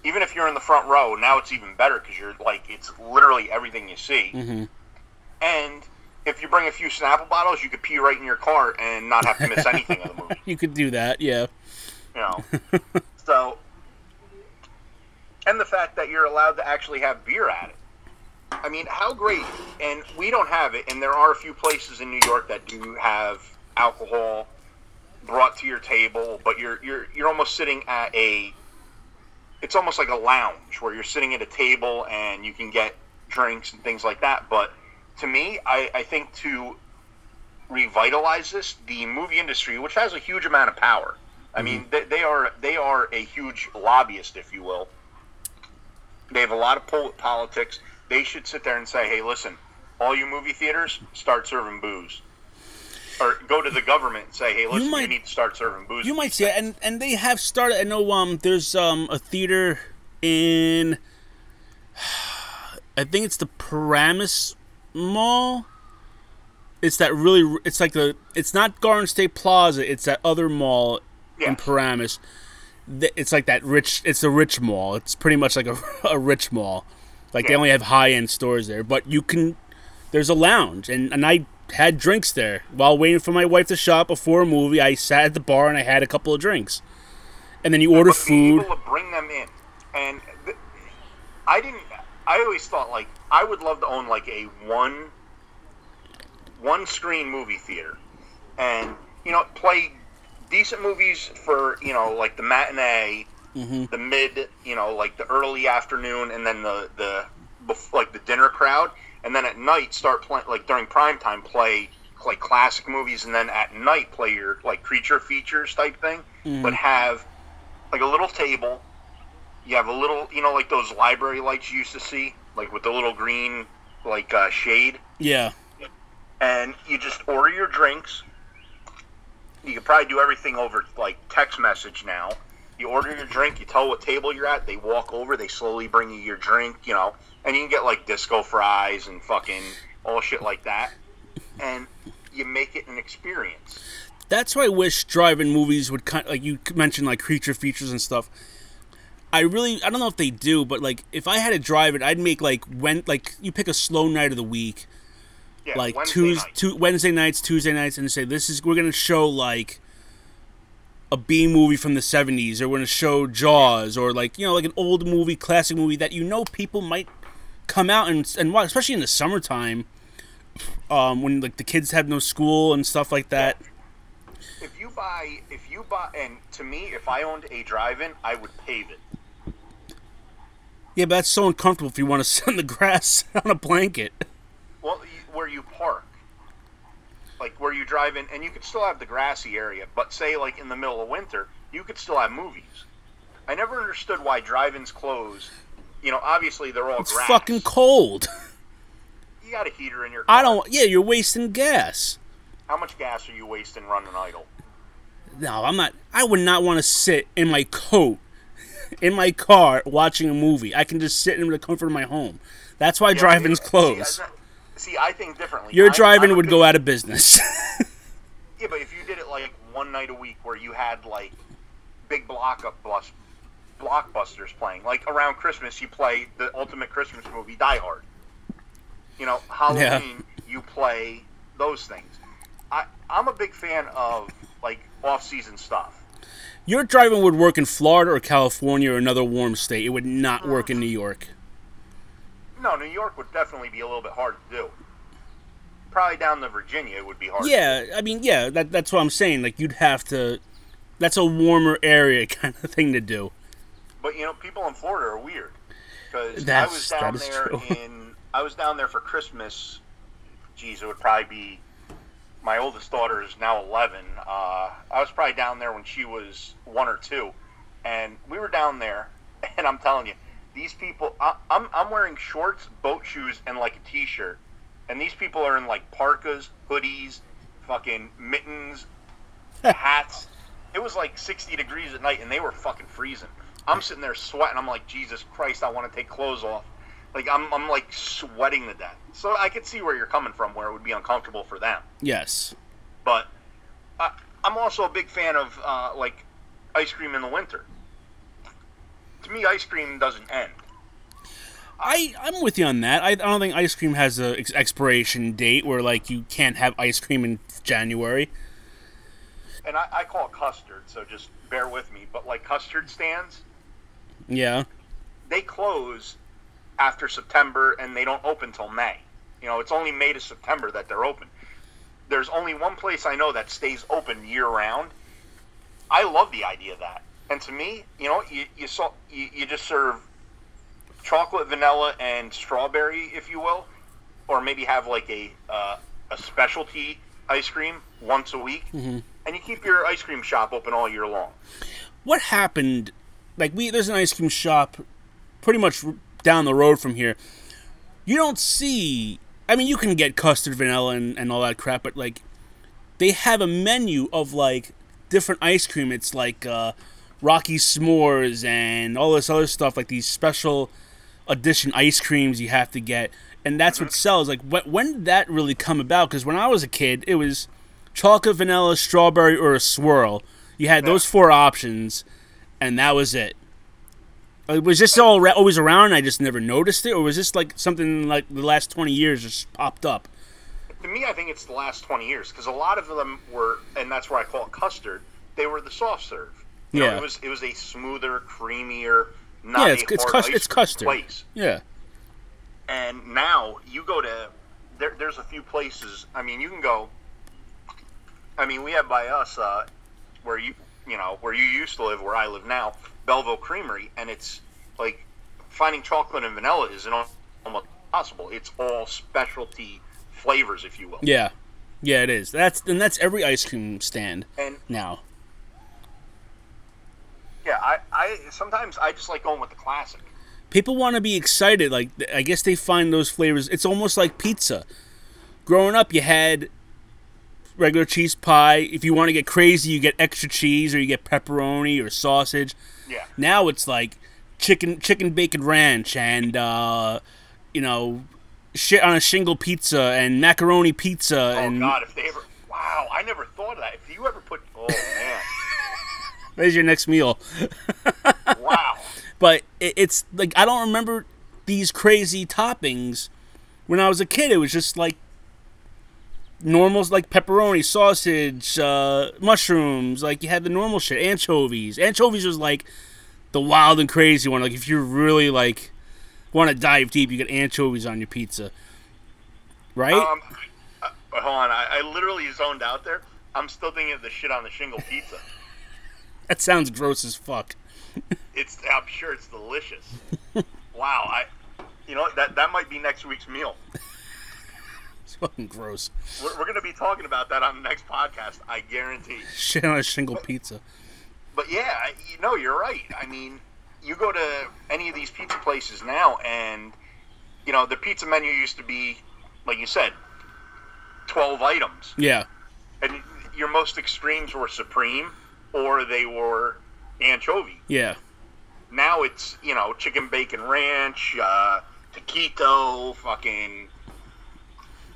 Even if you're in the front row, now it's even better because you're like it's literally everything you see. Mhm. And if you bring a few Snapple bottles, you could pee right in your car and not have to miss anything of the movie. You could do that, yeah. You know, so and the fact that you're allowed to actually have beer at it. I mean, how great! And we don't have it, and there are a few places in New York that do have alcohol brought to your table, but you're you're you're almost sitting at a. It's almost like a lounge where you're sitting at a table and you can get drinks and things like that. But to me, I, I think to revitalize this, the movie industry, which has a huge amount of power. I mean, they, they are they are a huge lobbyist, if you will. They have a lot of politics. They should sit there and say, "Hey, listen, all you movie theaters, start serving booze." Or go to the government and say, "Hey, listen, you, might- need to start serving booze." You might see it, and and they have started. I know um there's um a theater in I think it's the Paramus Mall. It's that really. It's like the. It's not Garden State Plaza. It's that other mall in Paramus. It's like that rich. It's a rich mall. It's pretty much like a, a rich mall. Like they only have high end stores there, but you can. There's a lounge, and and I had drinks there while waiting for my wife to shop before a movie. I sat at the bar and I had a couple of drinks, and then you order but being food. able to bring them in, and th- I didn't. I always thought like I would love to own like a one one screen movie theater, and you know play decent movies for you know like the matinee, Mhm. the mid, you know like the early afternoon, and then the the like the dinner crowd, and then at night start playing like during prime time play like classic movies, and then at night play your like creature features type thing, but have like a little table. You have a little, you know, like those library lights you used to see, like with the little green, like uh, shade, Yeah, and you just order your drinks. You can probably do everything over like text message now. You order your drink, you tell what table you're at, they walk over, they slowly bring you your drink, you know, and you can get like disco fries and fucking all shit like that, and you make it an experience. that's why I wish drive-in movies would kind like you mentioned like creature features and stuff. I really I don't know if they do, but like if I had a drive-in, I'd make like when like you pick a slow night of the week, Yeah, like Wednesday Tues night. Tu- Wednesday nights, Tuesday nights, and say this is we're gonna show like a B movie from the '70s, or we're gonna show Jaws, or like you know like an old movie, classic movie that you know people might come out and and watch, especially in the summertime, um, when like the kids have no school and stuff like that. If you buy, if you buy, and to me, if I owned a drive-in, I would pave it. Yeah, but that's so uncomfortable if you want to sit on the grass on a blanket. Where you park, like where you drive in, and you could still have the grassy area, but say like in the middle of winter, you could still have movies. I never understood why drive-ins close. You know, obviously they're all It's grass. fucking cold. You got a heater in your car. I don't. Yeah, you're wasting gas. How much gas are you wasting running idle? No, I'm not. I would not want to sit in my coat in my car watching a movie. I can just sit in the comfort of my home. That's why Yeah, drive-ins see, close. I- See, I think differently. Your I'm- I'm drive-in a would go out of business. Yeah, but if you did it like one night a week, where you had like big block up bus, blockbusters playing, like around Christmas, you play the ultimate Christmas movie, Die Hard. You know, Halloween, you play those things. I I'm a big fan of like off-season stuff. Your driving would work in Florida or California or another warm state. It would not work in mm. New York. No, New York would definitely be a little bit hard to do. Probably down to Virginia it would be hard. Yeah, I mean, yeah, that, that's what I'm saying. Like, you'd have to. That's a warmer area kind of thing to do. But you know, people in Florida are weird because I was down there true. in I was down there for Christmas. Geez, it would probably be my oldest daughter is now 11. Uh, I was probably down there when she was one or two, and we were down there, and I'm telling you, these people. I, I'm I'm wearing shorts, boat shoes, and like a t-shirt, and these people are in like parkas, hoodies, fucking mittens, hats. It was like 60 degrees at night, and they were fucking freezing. I'm sitting there sweating. I'm like, Jesus Christ, I want to take clothes off. Like I'm, I'm like sweating to death. So I could see where you're coming from, where it would be uncomfortable for them. Yes. But I, I'm also a big fan of uh, like ice cream in the winter. To me, ice cream doesn't end. I, I'm with you on that. I, I don't think ice cream has a ex- expiration date where, like, you can't have ice cream in January. And I, I call it custard, so just bear with me. But like custard stands, Yeah. they close after September and they don't open till May. You know, it's only May to September that they're open. There's only one place I know that stays open year round. I love the idea of that. And to me, you know, you you, saw, you, you just serve chocolate, vanilla, and strawberry, if you will, or maybe have like a uh, a specialty ice cream once a week, and you keep your ice cream shop open all year long. What happened? Like, we there's an ice cream shop pretty much down the road from here. You don't see. I mean, you can get custard, vanilla, and, and all that crap, but, like, they have a menu of, like, different ice cream. It's like uh, Rocky S'mores and all this other stuff, like these special edition ice creams you have to get. And that's what sells. Like, when, when did that really come about? Because when I was a kid, it was chocolate, vanilla, strawberry, or a swirl. You had those four options, and that was it. Uh, Was this all ra- always around? And I just never noticed it, or was this like something like the last twenty years just popped up? to me, I think it's the last 20 years because a lot of them were, and that's why I call it custard. They were the soft serve. You know, Yeah. it was it was a smoother, creamier, not Yeah, it's- a it's hard cus- it's custard. place. Yeah, And now you go to there, there's a few places. I mean, you can go. I mean, we have by us uh, where you you know where you used to live, where I live now, Belleville Creamery, and it's like finding chocolate and vanilla is almost impossible. It's all specialty flavors, if you will. yeah, yeah. It is. That's and that's every ice cream stand And now. Yeah, I, I sometimes I just like going with the classic. People want to be excited. Like I guess they find those flavors. It's almost like pizza. Growing up, you had regular cheese pie. If you want to get crazy, you get extra cheese, or you get pepperoni or sausage. Yeah. Now it's like chicken chicken bacon ranch and uh, you know shit on a shingle pizza and macaroni pizza Oh and God, if they ever wow, I never thought of that. If you ever put oh man, there's your next meal. wow. But it, it's like I don't remember these crazy toppings when I was a kid. It was just like normals like pepperoni, sausage, uh, mushrooms. Like you had the normal shit, anchovies. Anchovies was like the wild and crazy one. Like if you really like want to dive deep, you get anchovies on your pizza, right? Um, uh, but hold on, I, I literally zoned out there. I'm still thinking of the shit on the shingle pizza. that sounds gross as fuck. It's I'm sure it's delicious. wow, I you know that that might be next week's meal. It's fucking gross. We're, we're going to be talking about that on the next podcast, I guarantee. Shit on a shingle pizza. But yeah, I- you know, you're right. I mean, you go to any of these pizza places now, and you know the pizza menu used to be, like you said, twelve items, Yeah, and your most extremes were supreme, or they were anchovy. yeah. Now it's you know chicken bacon ranch, uh, taquito, fucking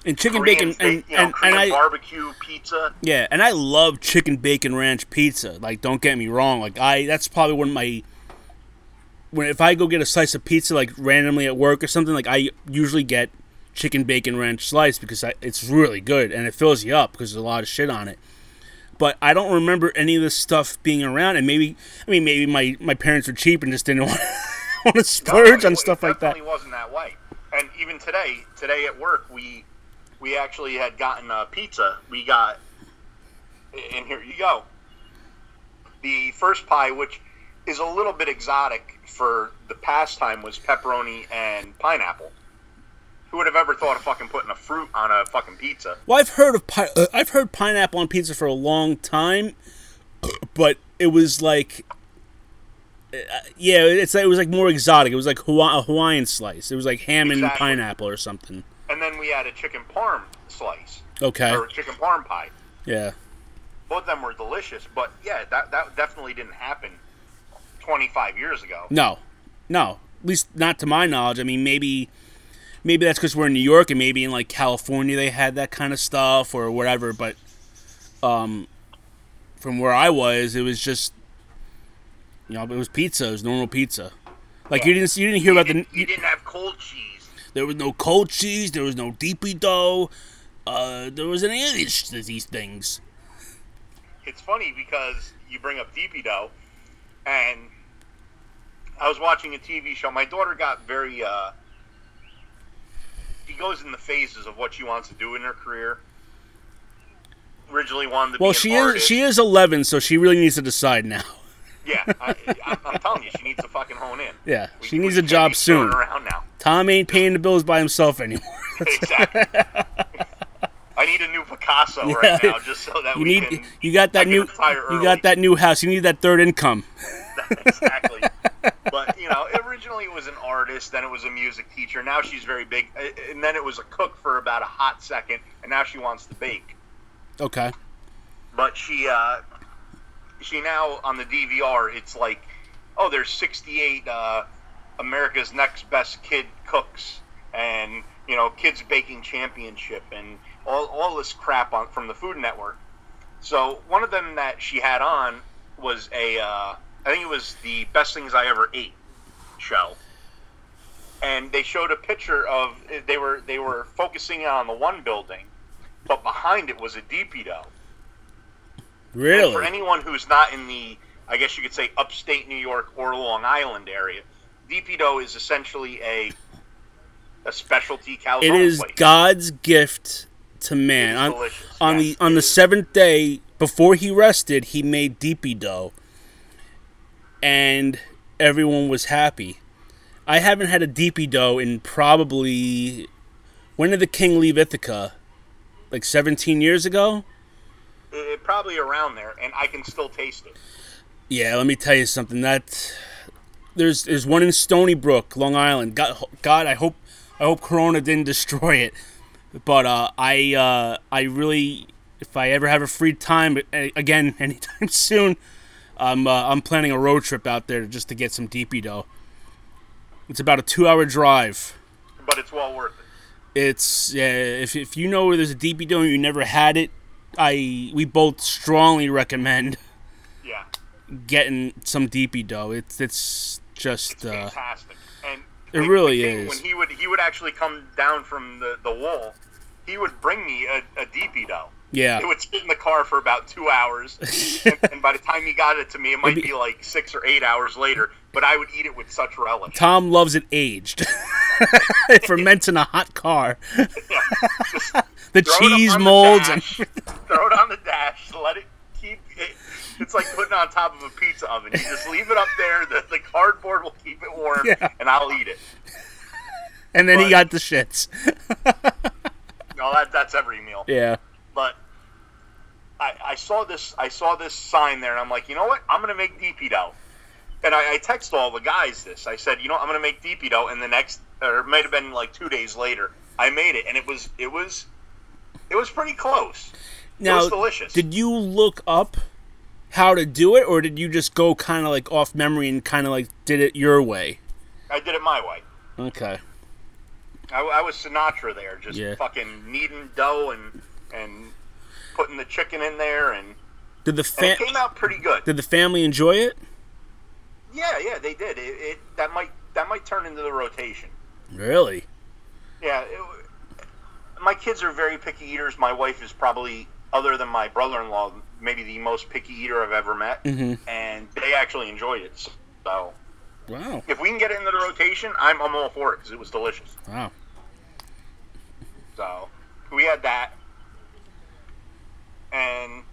And chicken Korean bacon steak, and you know, and, Korean and I barbecue pizza. Yeah, and I love chicken bacon ranch pizza. Like, don't get me wrong. Like, I that's probably one of my when if I go get a slice of pizza like randomly at work or something, like I usually get chicken bacon ranch slice because I, it's really good and it fills you up because there's a lot of shit on it. But I don't remember any of this stuff being around. And maybe, I mean, maybe my, my parents were cheap and just didn't want, want to splurge on stuff like that. Definitely wasn't that way. And even today, today at work, we we actually had gotten a pizza. We got, and here you go. The first pie, which is a little bit exotic for the pastime, was pepperoni and pineapple. Who would have ever thought of fucking putting a fruit on a fucking pizza? Well, I've heard of pi- uh, I've heard pineapple on pizza for a long time, but it was like, uh, yeah, it's it was like more exotic. It was like Hawa- a Hawaiian slice. It was like ham and Exactly. pineapple or something. And then we had a chicken parm slice Okay, or a chicken parm pie. yeah, Both of them were delicious, but yeah, that that definitely didn't happen 25 years ago. no, no, at least not to my knowledge. I mean, maybe maybe that's because we're in New York and maybe in like California they had that kind of stuff or whatever. But um, from where I was, it was just you know it was pizza. It was normal pizza. Like you didn't you didn't hear You about the didn't, you didn't have cold cheese. There was no cold cheese. There was no DP dough. Uh, there wasn't any of these, these things. It's funny because you bring up DP dough, and I was watching a TV show. My daughter got very. Uh, she goes in the phases of what she wants to do in her career. Originally wanted to Well, she artist. is she is 11, so she really needs to decide now. Yeah, I, I'm telling you, she needs to fucking hone in. Yeah, We- she needs a job soon. Around now. Tom ain't paying the bills by himself anymore. exactly. I need a new Picasso Yeah. right now, just so that You we need can. you got that new you got that new house. You need that third income. Exactly. But you know, originally it was an artist, then it was a music teacher. Now she's very big, uh, and then it was a cook for about a hot second, and now she wants to bake. Okay. But she, uh, she now on the DVR, it's like, oh, there's 68 uh, America's Next Best Kid Cooks, and you know, Kids Baking Championship, and all all this crap on from the Food Network. So one of them that she had on was a, uh, I think it was the Best Things I Ever Ate show, and they showed a picture of they were they were focusing on the one building, but behind it was a DP dough. And for anyone who's not in the, I guess you could say, upstate New York or Long Island area, DP dough is essentially a a specialty calzone It is place. God's gift to man. On, delicious, on the on the seventh day before he rested, he made DP dough, and everyone was happy. I haven't had a DP dough in probably when did the king leave Ithaca? Like seventeen years ago. It- probably around there, and I can still taste it. Yeah, let me tell you something. That there's there's one in Stony Brook, Long Island. God, God, I hope I hope Corona didn't destroy it. But uh, I uh, I really, if I ever have a free time again anytime soon, I'm uh, I'm planning a road trip out there just to get some DP dough. It's about a two-hour drive. But it's well worth it. It's yeah. If if you know where there's a DP dough and you never had it, I we both strongly recommend Yeah, getting some DP dough. It's it's just uh, fantastic. And It the really king, is. When he would he would actually come down from the, the wall, he would bring me a, a DP dough. Yeah. It would sit in the car for about two hours, and, and by the time he got it to me, it might be- be like six or eight hours later. But I would eat it with such relish. Tom loves it aged. it ferments in a hot car. Yeah. The throw it up cheese on the molds and dash, throw it on the dash. Let it keep. It, it's like putting it on top of a pizza oven. You just leave it up there. The, the cardboard will keep it warm, Yeah. and I'll eat it. and then he got the shits. No, that that's every meal. Yeah. But I, I saw this I saw this sign there, and I'm like, you know what? I'm gonna make DP dough. And I, I text all the guys this. I said, you know, I'm gonna make DP dough, and the next, or it might have been like two days later, I made it, and it was it was it was pretty close. it Now, was delicious. did you look up how to do it, or did you just go kind of like off memory and kind of like did it your way? I did it my way. Okay. I, I was Sinatra there, just Yeah. fucking kneading dough and and putting the chicken in there, and, Did the and it came out pretty good. did the family enjoy it? Yeah, yeah, they did. It, it that might that might turn into the rotation. Really? Yeah, it, my kids are very picky eaters. My wife is probably other than my brother-in-law, maybe the most picky eater I've ever met, Mhm. and they actually enjoyed it. So Wow. if we can get it into the rotation, I'm, I'm all for it because it was delicious. Wow. So we had that, and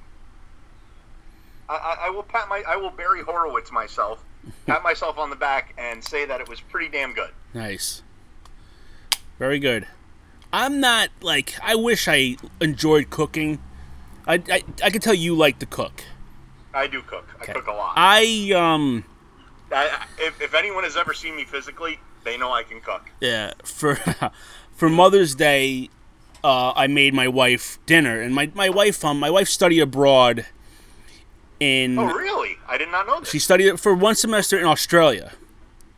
I, I, I will pat my I will Barry Horowitz myself, pat myself on the back, and say that it was pretty damn good. Nice. Very good. I'm not like I wish I enjoyed cooking. I I, I can tell you like to cook. I do cook. I cook a lot. I um I- if, if anyone has ever seen me physically, they know I can cook. yeah for for Mother's Day, uh, I made my wife dinner, and my my wife um my wife studied abroad. In Oh, really? I did not know That. she studied for one semester in Australia.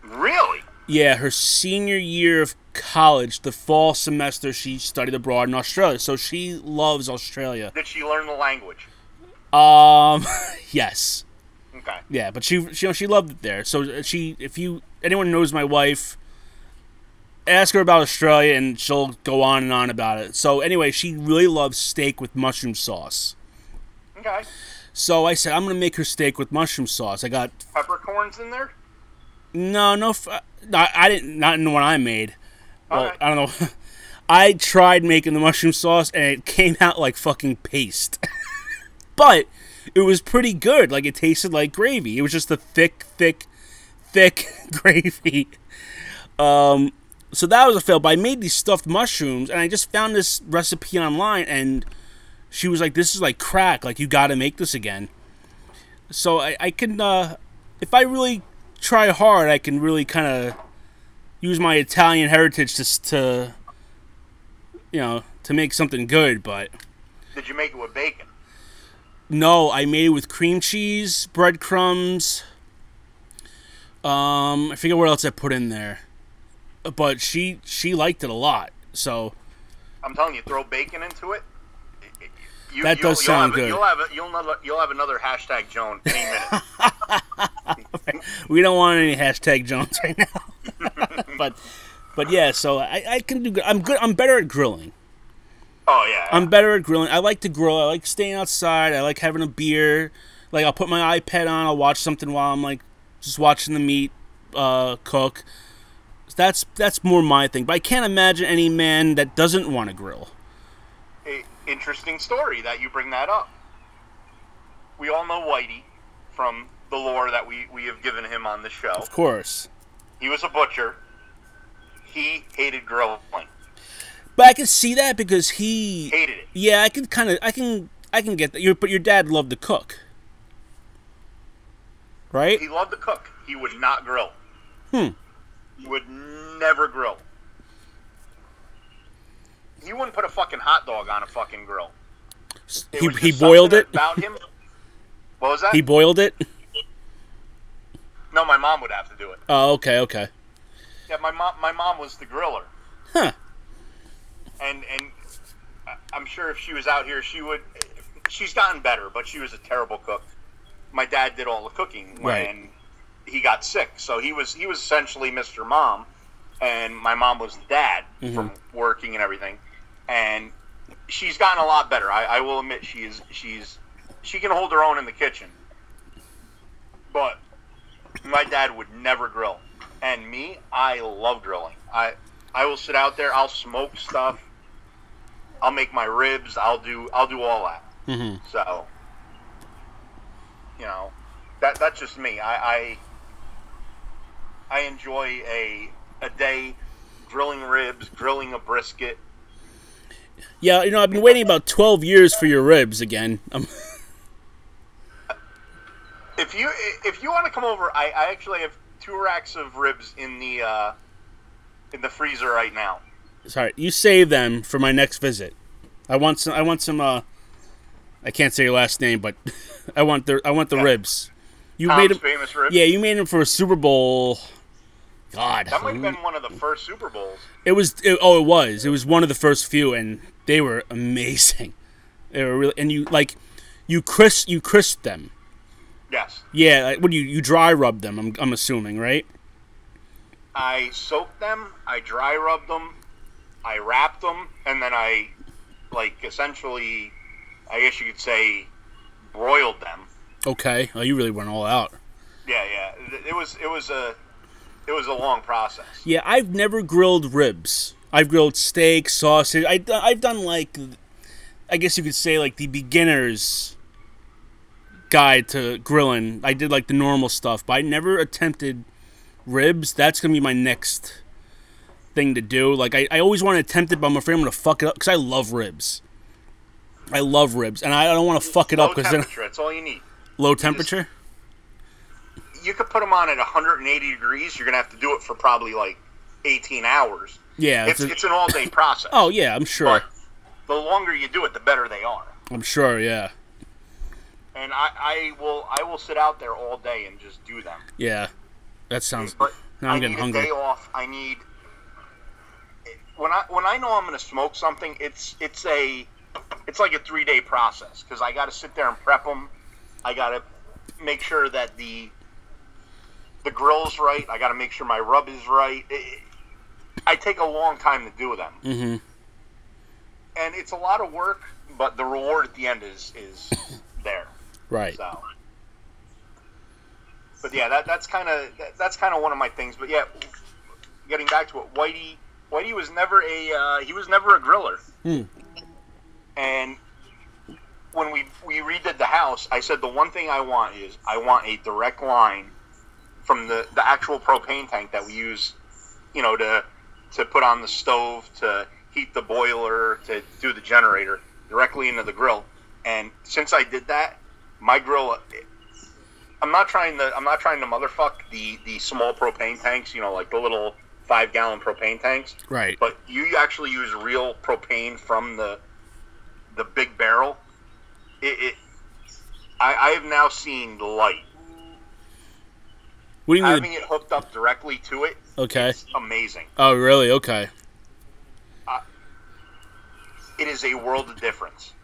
really? Yeah, her senior year of college, the fall semester, she studied abroad in Australia. So she loves Australia. Did she learn the language? Um, yes, Okay. yeah, but she, she, you know, she loved it there. So she, if you anyone knows my wife, ask her about Australia, and she'll go on and on about it. So anyway, she really loves steak with mushroom sauce. Okay. So I said I'm gonna make her steak with mushroom sauce. I got Peppercorns in there? no, no, no I didn't not in the one I made. Well, Alright. I don't know. I tried making the mushroom sauce and it came out like fucking paste. but it was pretty good. Like it tasted like gravy. It was just a thick, thick, thick gravy. Um, so that was a fail. But I made these stuffed mushrooms and I just found this recipe online and she was like, "This is like crack. Like you got to make this again." So I, I can, uh, if I really try hard, I can really kind of use my Italian heritage to, to, you know, to make something good. But Did you make it with bacon? no, I made it with cream cheese, breadcrumbs. Um, I forget what else I put in there, but she she liked it a lot. So I'm telling you, throw bacon into it. You, That you'll- does you'll sound have a- good. You'll have a, you'll know, you'll have another hashtag Joan any minute. we don't want any hashtag Jones right now. but but yeah, so I, I can do good. I'm good. I'm better at grilling. Oh yeah. I'm better at grilling. I like to grill. I like staying outside. I like having a beer. Like I'll put my iPad on. I'll watch something while I'm like just watching the meat uh, cook. That's that's more my thing. But I can't imagine any man that doesn't want to grill. a interesting story that you bring that up. We all know Whitey from the lore that we, we have given him on the show. Of course. He was a butcher. He hated grilling. But I can see that because he. Hated it. Yeah, I can kind of. I can. I can get that. Your, but your dad loved to cook, right? He loved to cook. He would not grill. Hmm. Would never grill. He wouldn't put a fucking hot dog on a fucking grill. It He, he boiled it. About him. What was that? He boiled it. no, my mom would have to do it. Oh, okay, okay. Yeah, my mom. My mom was the griller. Huh. and and I'm sure if she was out here, she would. She's gotten better, but she was a terrible cook. My dad did all the cooking when Right. He got sick, so he was he was essentially Mr. Mom, and my mom was dad from working and everything. And she's gotten a lot better. I, I will admit she is she's she can hold her own in the kitchen, but my dad would never grill, and me, I love grilling. I I will sit out there. I'll smoke stuff. I'll make my ribs. I'll do I'll do all that. hmm So, you know, that that's just me. I I, I enjoy a a day grilling ribs, grilling a brisket. Yeah, you know, I've been waiting about twelve years for your ribs again. Um, If you if you want to come over, I, I actually have two racks of ribs in the uh, in the freezer right now. sorry, you save them for my next visit. I want some. I want some. Uh, I can't say your last name, but I want the. I want the Yeah. ribs. You Tom's made them. famous ribs. Yeah, you made them for a Super Bowl. God, That might have been one of the first Super Bowls. it was. It, oh, it was. It was one of the first few, and they were amazing. They were really, and you like, you crisp, you crisp them. Yes. Yeah, like, what do you you dry rub them? I'm, I'm assuming, right? I soaked them, I dry rubbed them, I wrapped them, and then I, like, essentially I guess you could say, broiled them. Okay. Oh, you really went all out. Yeah, yeah. It- It was it was a it was a long process. Yeah, I've never grilled ribs. I've grilled steak, sausage. I, I've done like, I guess you could say like the beginner's guide to grilling. I did like the normal stuff, but I never attempted ribs. That's gonna be my next thing to do. Like I, I always want to attempt it, but I'm afraid I'm gonna fuck it up because I love ribs. I love ribs, and I don't want to fuck it Low up because then temperature. That's all you need. low temperature. You could put them on at 180 degrees. You're gonna have to do it for probably like 18 hours. Yeah. It's it's a- it's an all day process. oh yeah, I'm sure. But the longer you do it, the better they are. I'm sure. Yeah. And I, I will I will sit out there all day and just do them. Yeah. That sounds. But Now I'm I getting need hungry. a day off. I need when I when I know I'm going to smoke something. It's it's a it's like a three day process because I got to sit there and prep them. I got to make sure that the the grill's right. I got to make sure my rub is right. It- I take a long time to do them, Mm-hmm. and it's a lot of work. But the reward at the end is is there. Right. So, but yeah, that that's kind of that, that's kind of one of my things. But yeah, getting back to it, Whitey Whitey was never a uh, he was never a griller. Hmm. And when we we redid the house, I said the one thing I want is I want a direct line from the the actual propane tank that we use, you know, to to put on the stove to heat the boiler to do the generator directly into the grill. And since I did that, my grill I'm not trying to I'm not trying to motherfuck the the small propane tanks, you know, like the little 5 gallon propane tanks, Right. but you actually use real propane from the the big barrel. It, it I, I have now seen the light. What do you mean? Having it hooked up directly to it, Okay. amazing. Oh, really? Okay. It is a world of difference.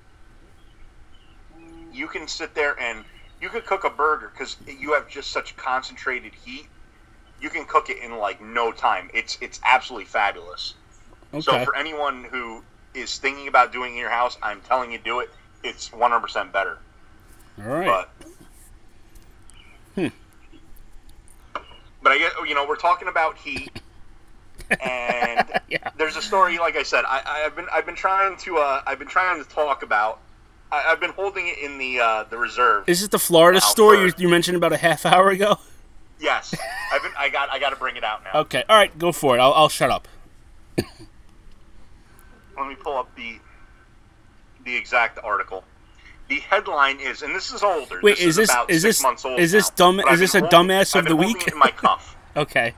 You can sit there and you could cook a burger because you have just such concentrated heat. You can cook it in like no time. It's it's absolutely fabulous. Okay. So for anyone who is thinking about doing it in your house, I'm telling you, do it. It's 100% better. All right. But hmm. But I get you know we're talking about heat, and Yeah. there's a story. Like I said, I, I've been I've been trying to uh, I've been trying to talk about. I, I've been holding it in the uh, the reserve. Is this the Florida story you, you mentioned about a half hour ago? yes, I've been I got I got to bring it out now. Okay. All right. Go for it. I'll, I'll shut up. Let me pull up the the exact article. The headline is, and this is older. Wait, this is this- about is six this- months old is this dumb- is this a holding- dumbass of the week? in my cuff. Okay.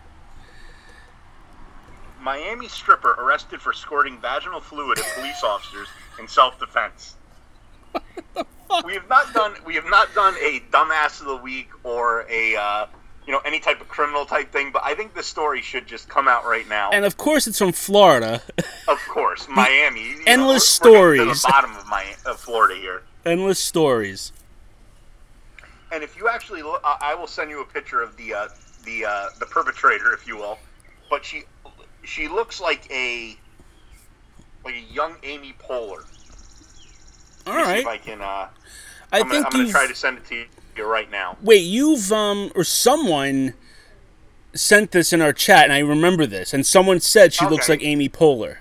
Miami stripper arrested for squirting vaginal fluid at police officers in self-defense. We have not done we have not done a dumbass of the week or a uh, you know any type of criminal type thing, but I think this story should just come out right now. And of course, it's from Florida. of course, Miami. you know, endless we're- we're stories. To the bottom of my of Florida here. Endless stories. And if you actually look, I will send you a picture of the uh, the uh, the perpetrator, if you will. But she she looks like a like a young Amy Poehler. All see. If I can, uh, I I'm, gonna, think I'm gonna you've. try to send it to you right now. Wait, you've um or someone sent this in our chat, and I remember this. And someone said she looks like Amy Poehler.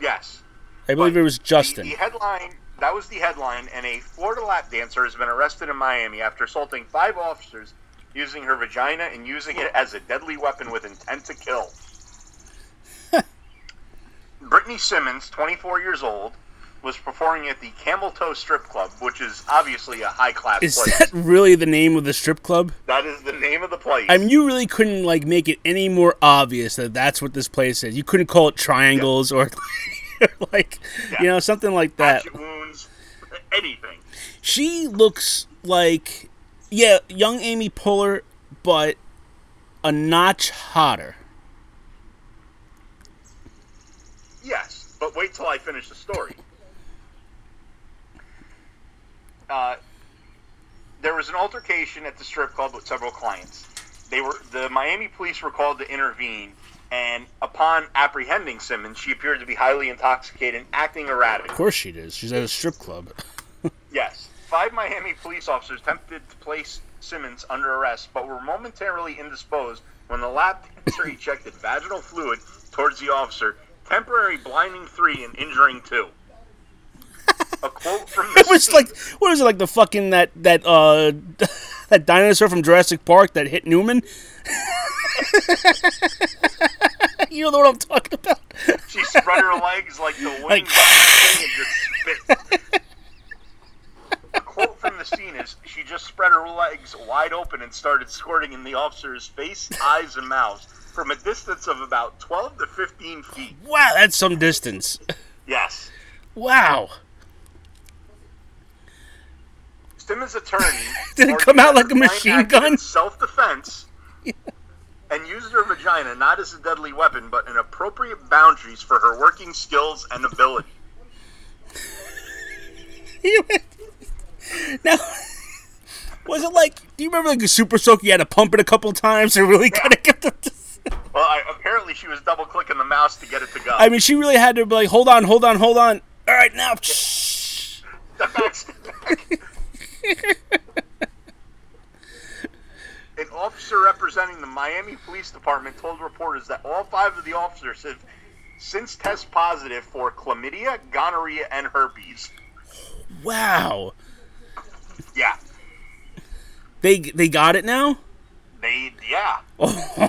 Yes. I believe But it was The, Justin. the headline that was the headline, and a Florida lap dancer has been arrested in Miami after assaulting five officers using her vagina and using it as a deadly weapon with intent to kill. Brittany Simmons, 24 years old, was performing at the Camel Toe Strip Club, which is obviously a high class place. Is place. that really the name of the strip club? that is the name of the place. I mean, you really couldn't like make it any more obvious that that's what this place is. You couldn't call it triangles or, or like you know something like that. Wounds, anything. She looks like yeah, young Amy Poehler, but a notch hotter. Yes, but wait till I finish the story. Uh, there was an altercation at the strip club with several clients. they were the Miami police were called to intervene, and upon apprehending Simmons, she appeared to be highly intoxicated and acting erratic. Of course she does. She's at a strip club. Yes. Five Miami police officers attempted to place Simmons under arrest, but were momentarily indisposed when the lab dancer ejected vaginal fluid towards the officer, temporarily blinding three and injuring two. A quote from the It was scene- like what is it like the fucking that that uh that dinosaur from Jurassic Park that hit Newman? you know what I'm talking about? she spread her legs like the wing Like- and just spit. Quote from the scene is she just spread her legs wide open and started squirting in the officer's face, eyes, and mouth from a distance of about 12 to 15 feet. Wow, that's some distance. Yes. Wow. Simmons' attorney Did it come out like a machine gun? Self-defense, and used her vagina not as a deadly weapon, but in appropriate boundaries for her working skills and ability. now, was it like? Do you remember like a super soak? You had to pump it a couple times to really kind of get the. Well, I, apparently she was double clicking the mouse to get it to go. I mean, she really had to be like, hold on, hold on, hold on. All right, now. Shh. Step back, step back. An officer representing the Miami Police Department told reporters that all five of the officers have since tested positive for chlamydia, gonorrhea, and herpes. Wow. Yeah, They they got it now. they yeah. Oh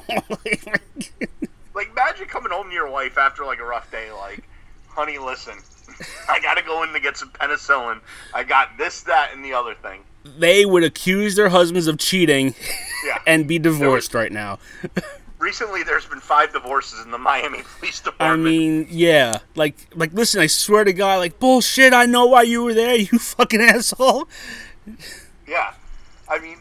like imagine coming home to your wife after like a rough day, like, honey, listen, I gotta go in to get some penicillin. I got this, that, and the other thing. they would accuse their husbands of cheating Yeah. and be divorced right now. recently, there's been five divorces in the Miami Police Department. I mean, yeah, like like listen, I swear to God, like bullshit. I know why you were there, you fucking asshole. Yeah. I mean,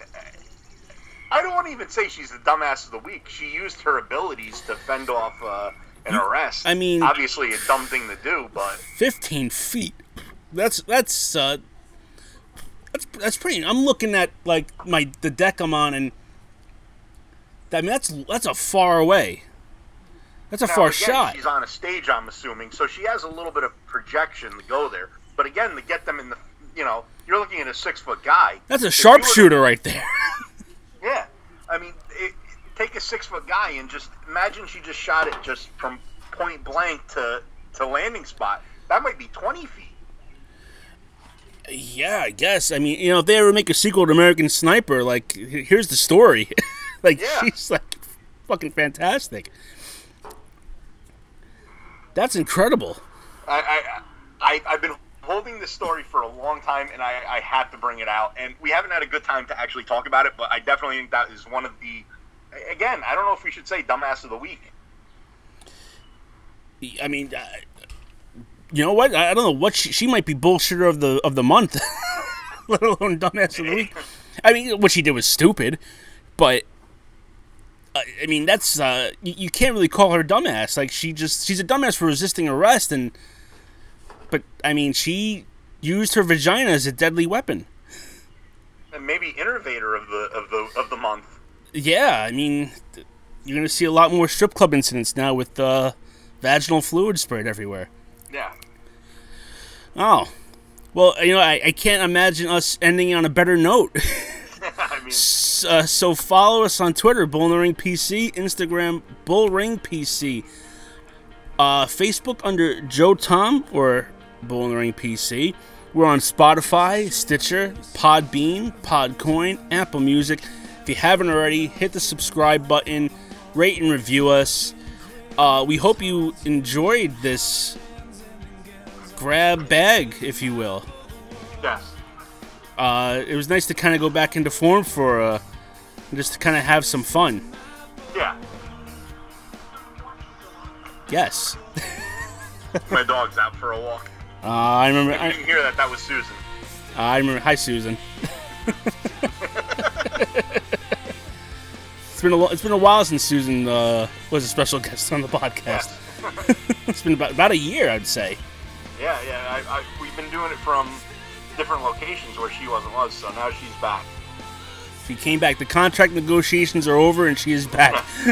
I don't want to even say she's the dumbass of the week. She used her abilities to fend off uh, an arrest. I mean- obviously a dumb thing to do, but Fifteen feet. That's that's uh, that's that's pretty. I'm looking at like my the deck I'm on, and I mean that's that's a far away. That's a now, far again, shot. She's on a stage, I'm assuming, so she has a little bit of projection to go there. But again, to get them in the, you know, you're looking at a six foot guy. That's a If you were to- sharpshooter right there. Yeah, I mean, it, take a six foot guy and just imagine she just shot it just from point blank to to landing spot. That might be twenty feet. Yeah, I guess. I mean, you know, if they ever make a sequel to American Sniper, like, here's the story. like, Yeah. she's like fucking fantastic. That's incredible. I, I, I I've been holding this story for a long time, and I, I had to bring it out. And we haven't had a good time to actually talk about it, but I definitely think that is one of the. Again, I don't know if we should say dumbass of the week. I mean, uh, you know what? I I don't know what she, she might be bullshitter of the of the month, let alone dumbass of the week. I mean, what she did was stupid, but uh, I mean, that's uh, you, you can't really call her dumbass. Like she just she's a dumbass for resisting arrest, and but I mean, she used her vagina as a deadly weapon. And maybe innovator of the of the of the month. Yeah, I mean, you're gonna see a lot more strip club incidents now with uh, vaginal fluid sprayed everywhere. Yeah. Oh. Well, you know, I, I can't imagine us ending on a better note. I mean, S- uh, so follow us on Twitter, Bull in the Ring PC, Instagram, Bull Ring PC, uh, Facebook under Joe Tom or Bull in the Ring PC. We're on Spotify, Stitcher, Podbean, Podcoin, Apple Music. If you haven't already, hit the subscribe button, rate and review us. Uh, we hope you enjoyed this grab bag, if you will. yes. Uh, it was nice to kind of go back into form for uh, just to kind of have some fun. Yeah. Yes. My dog's out for a walk. Uh, I remember. If you I, didn't hear that, that was Susan. I remember. Hi, Susan. it's been a it's been a while since Susan uh, was a special guest on the podcast. it's been about about a year, I'd say. Yeah, yeah. I, I, we've been doing it from different locations where she wasn't was, so now she's back. She came back. The contract negotiations are over, and she is back.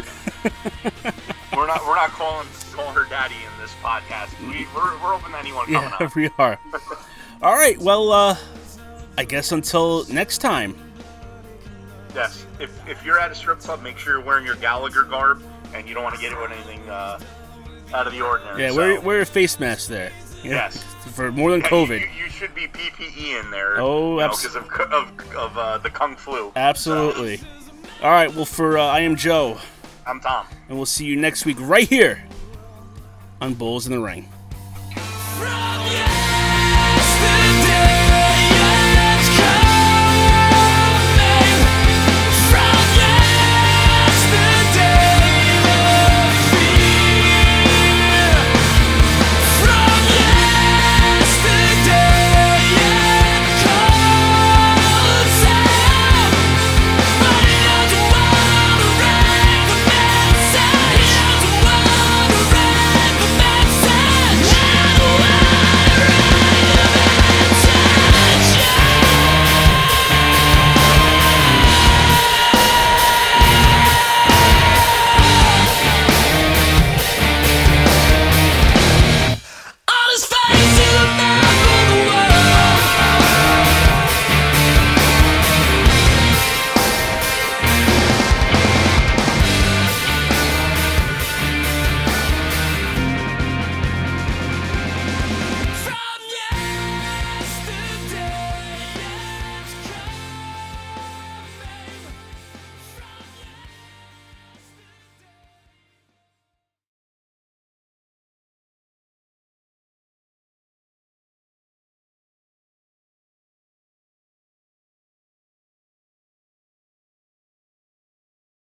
we're not we're not calling calling her daddy in this podcast. We, we're, we're open to anyone coming yeah, up. we are. All right. Well, uh, I guess until next time. Yes. If, if you're at a strip club, make sure you're wearing your Gallagher garb, and you don't want to get it with anything uh, out of the ordinary. Yeah, so, wear wear a face mask there. Yeah, Yes. For more than yeah, COVID. You, you should be PPE in there. Oh, abs- because of of, of uh, the kung flu. Absolutely. All right. Well, for uh, I am Joe, I'm Tom. and we'll see you next week right here on Bulls in the Ring.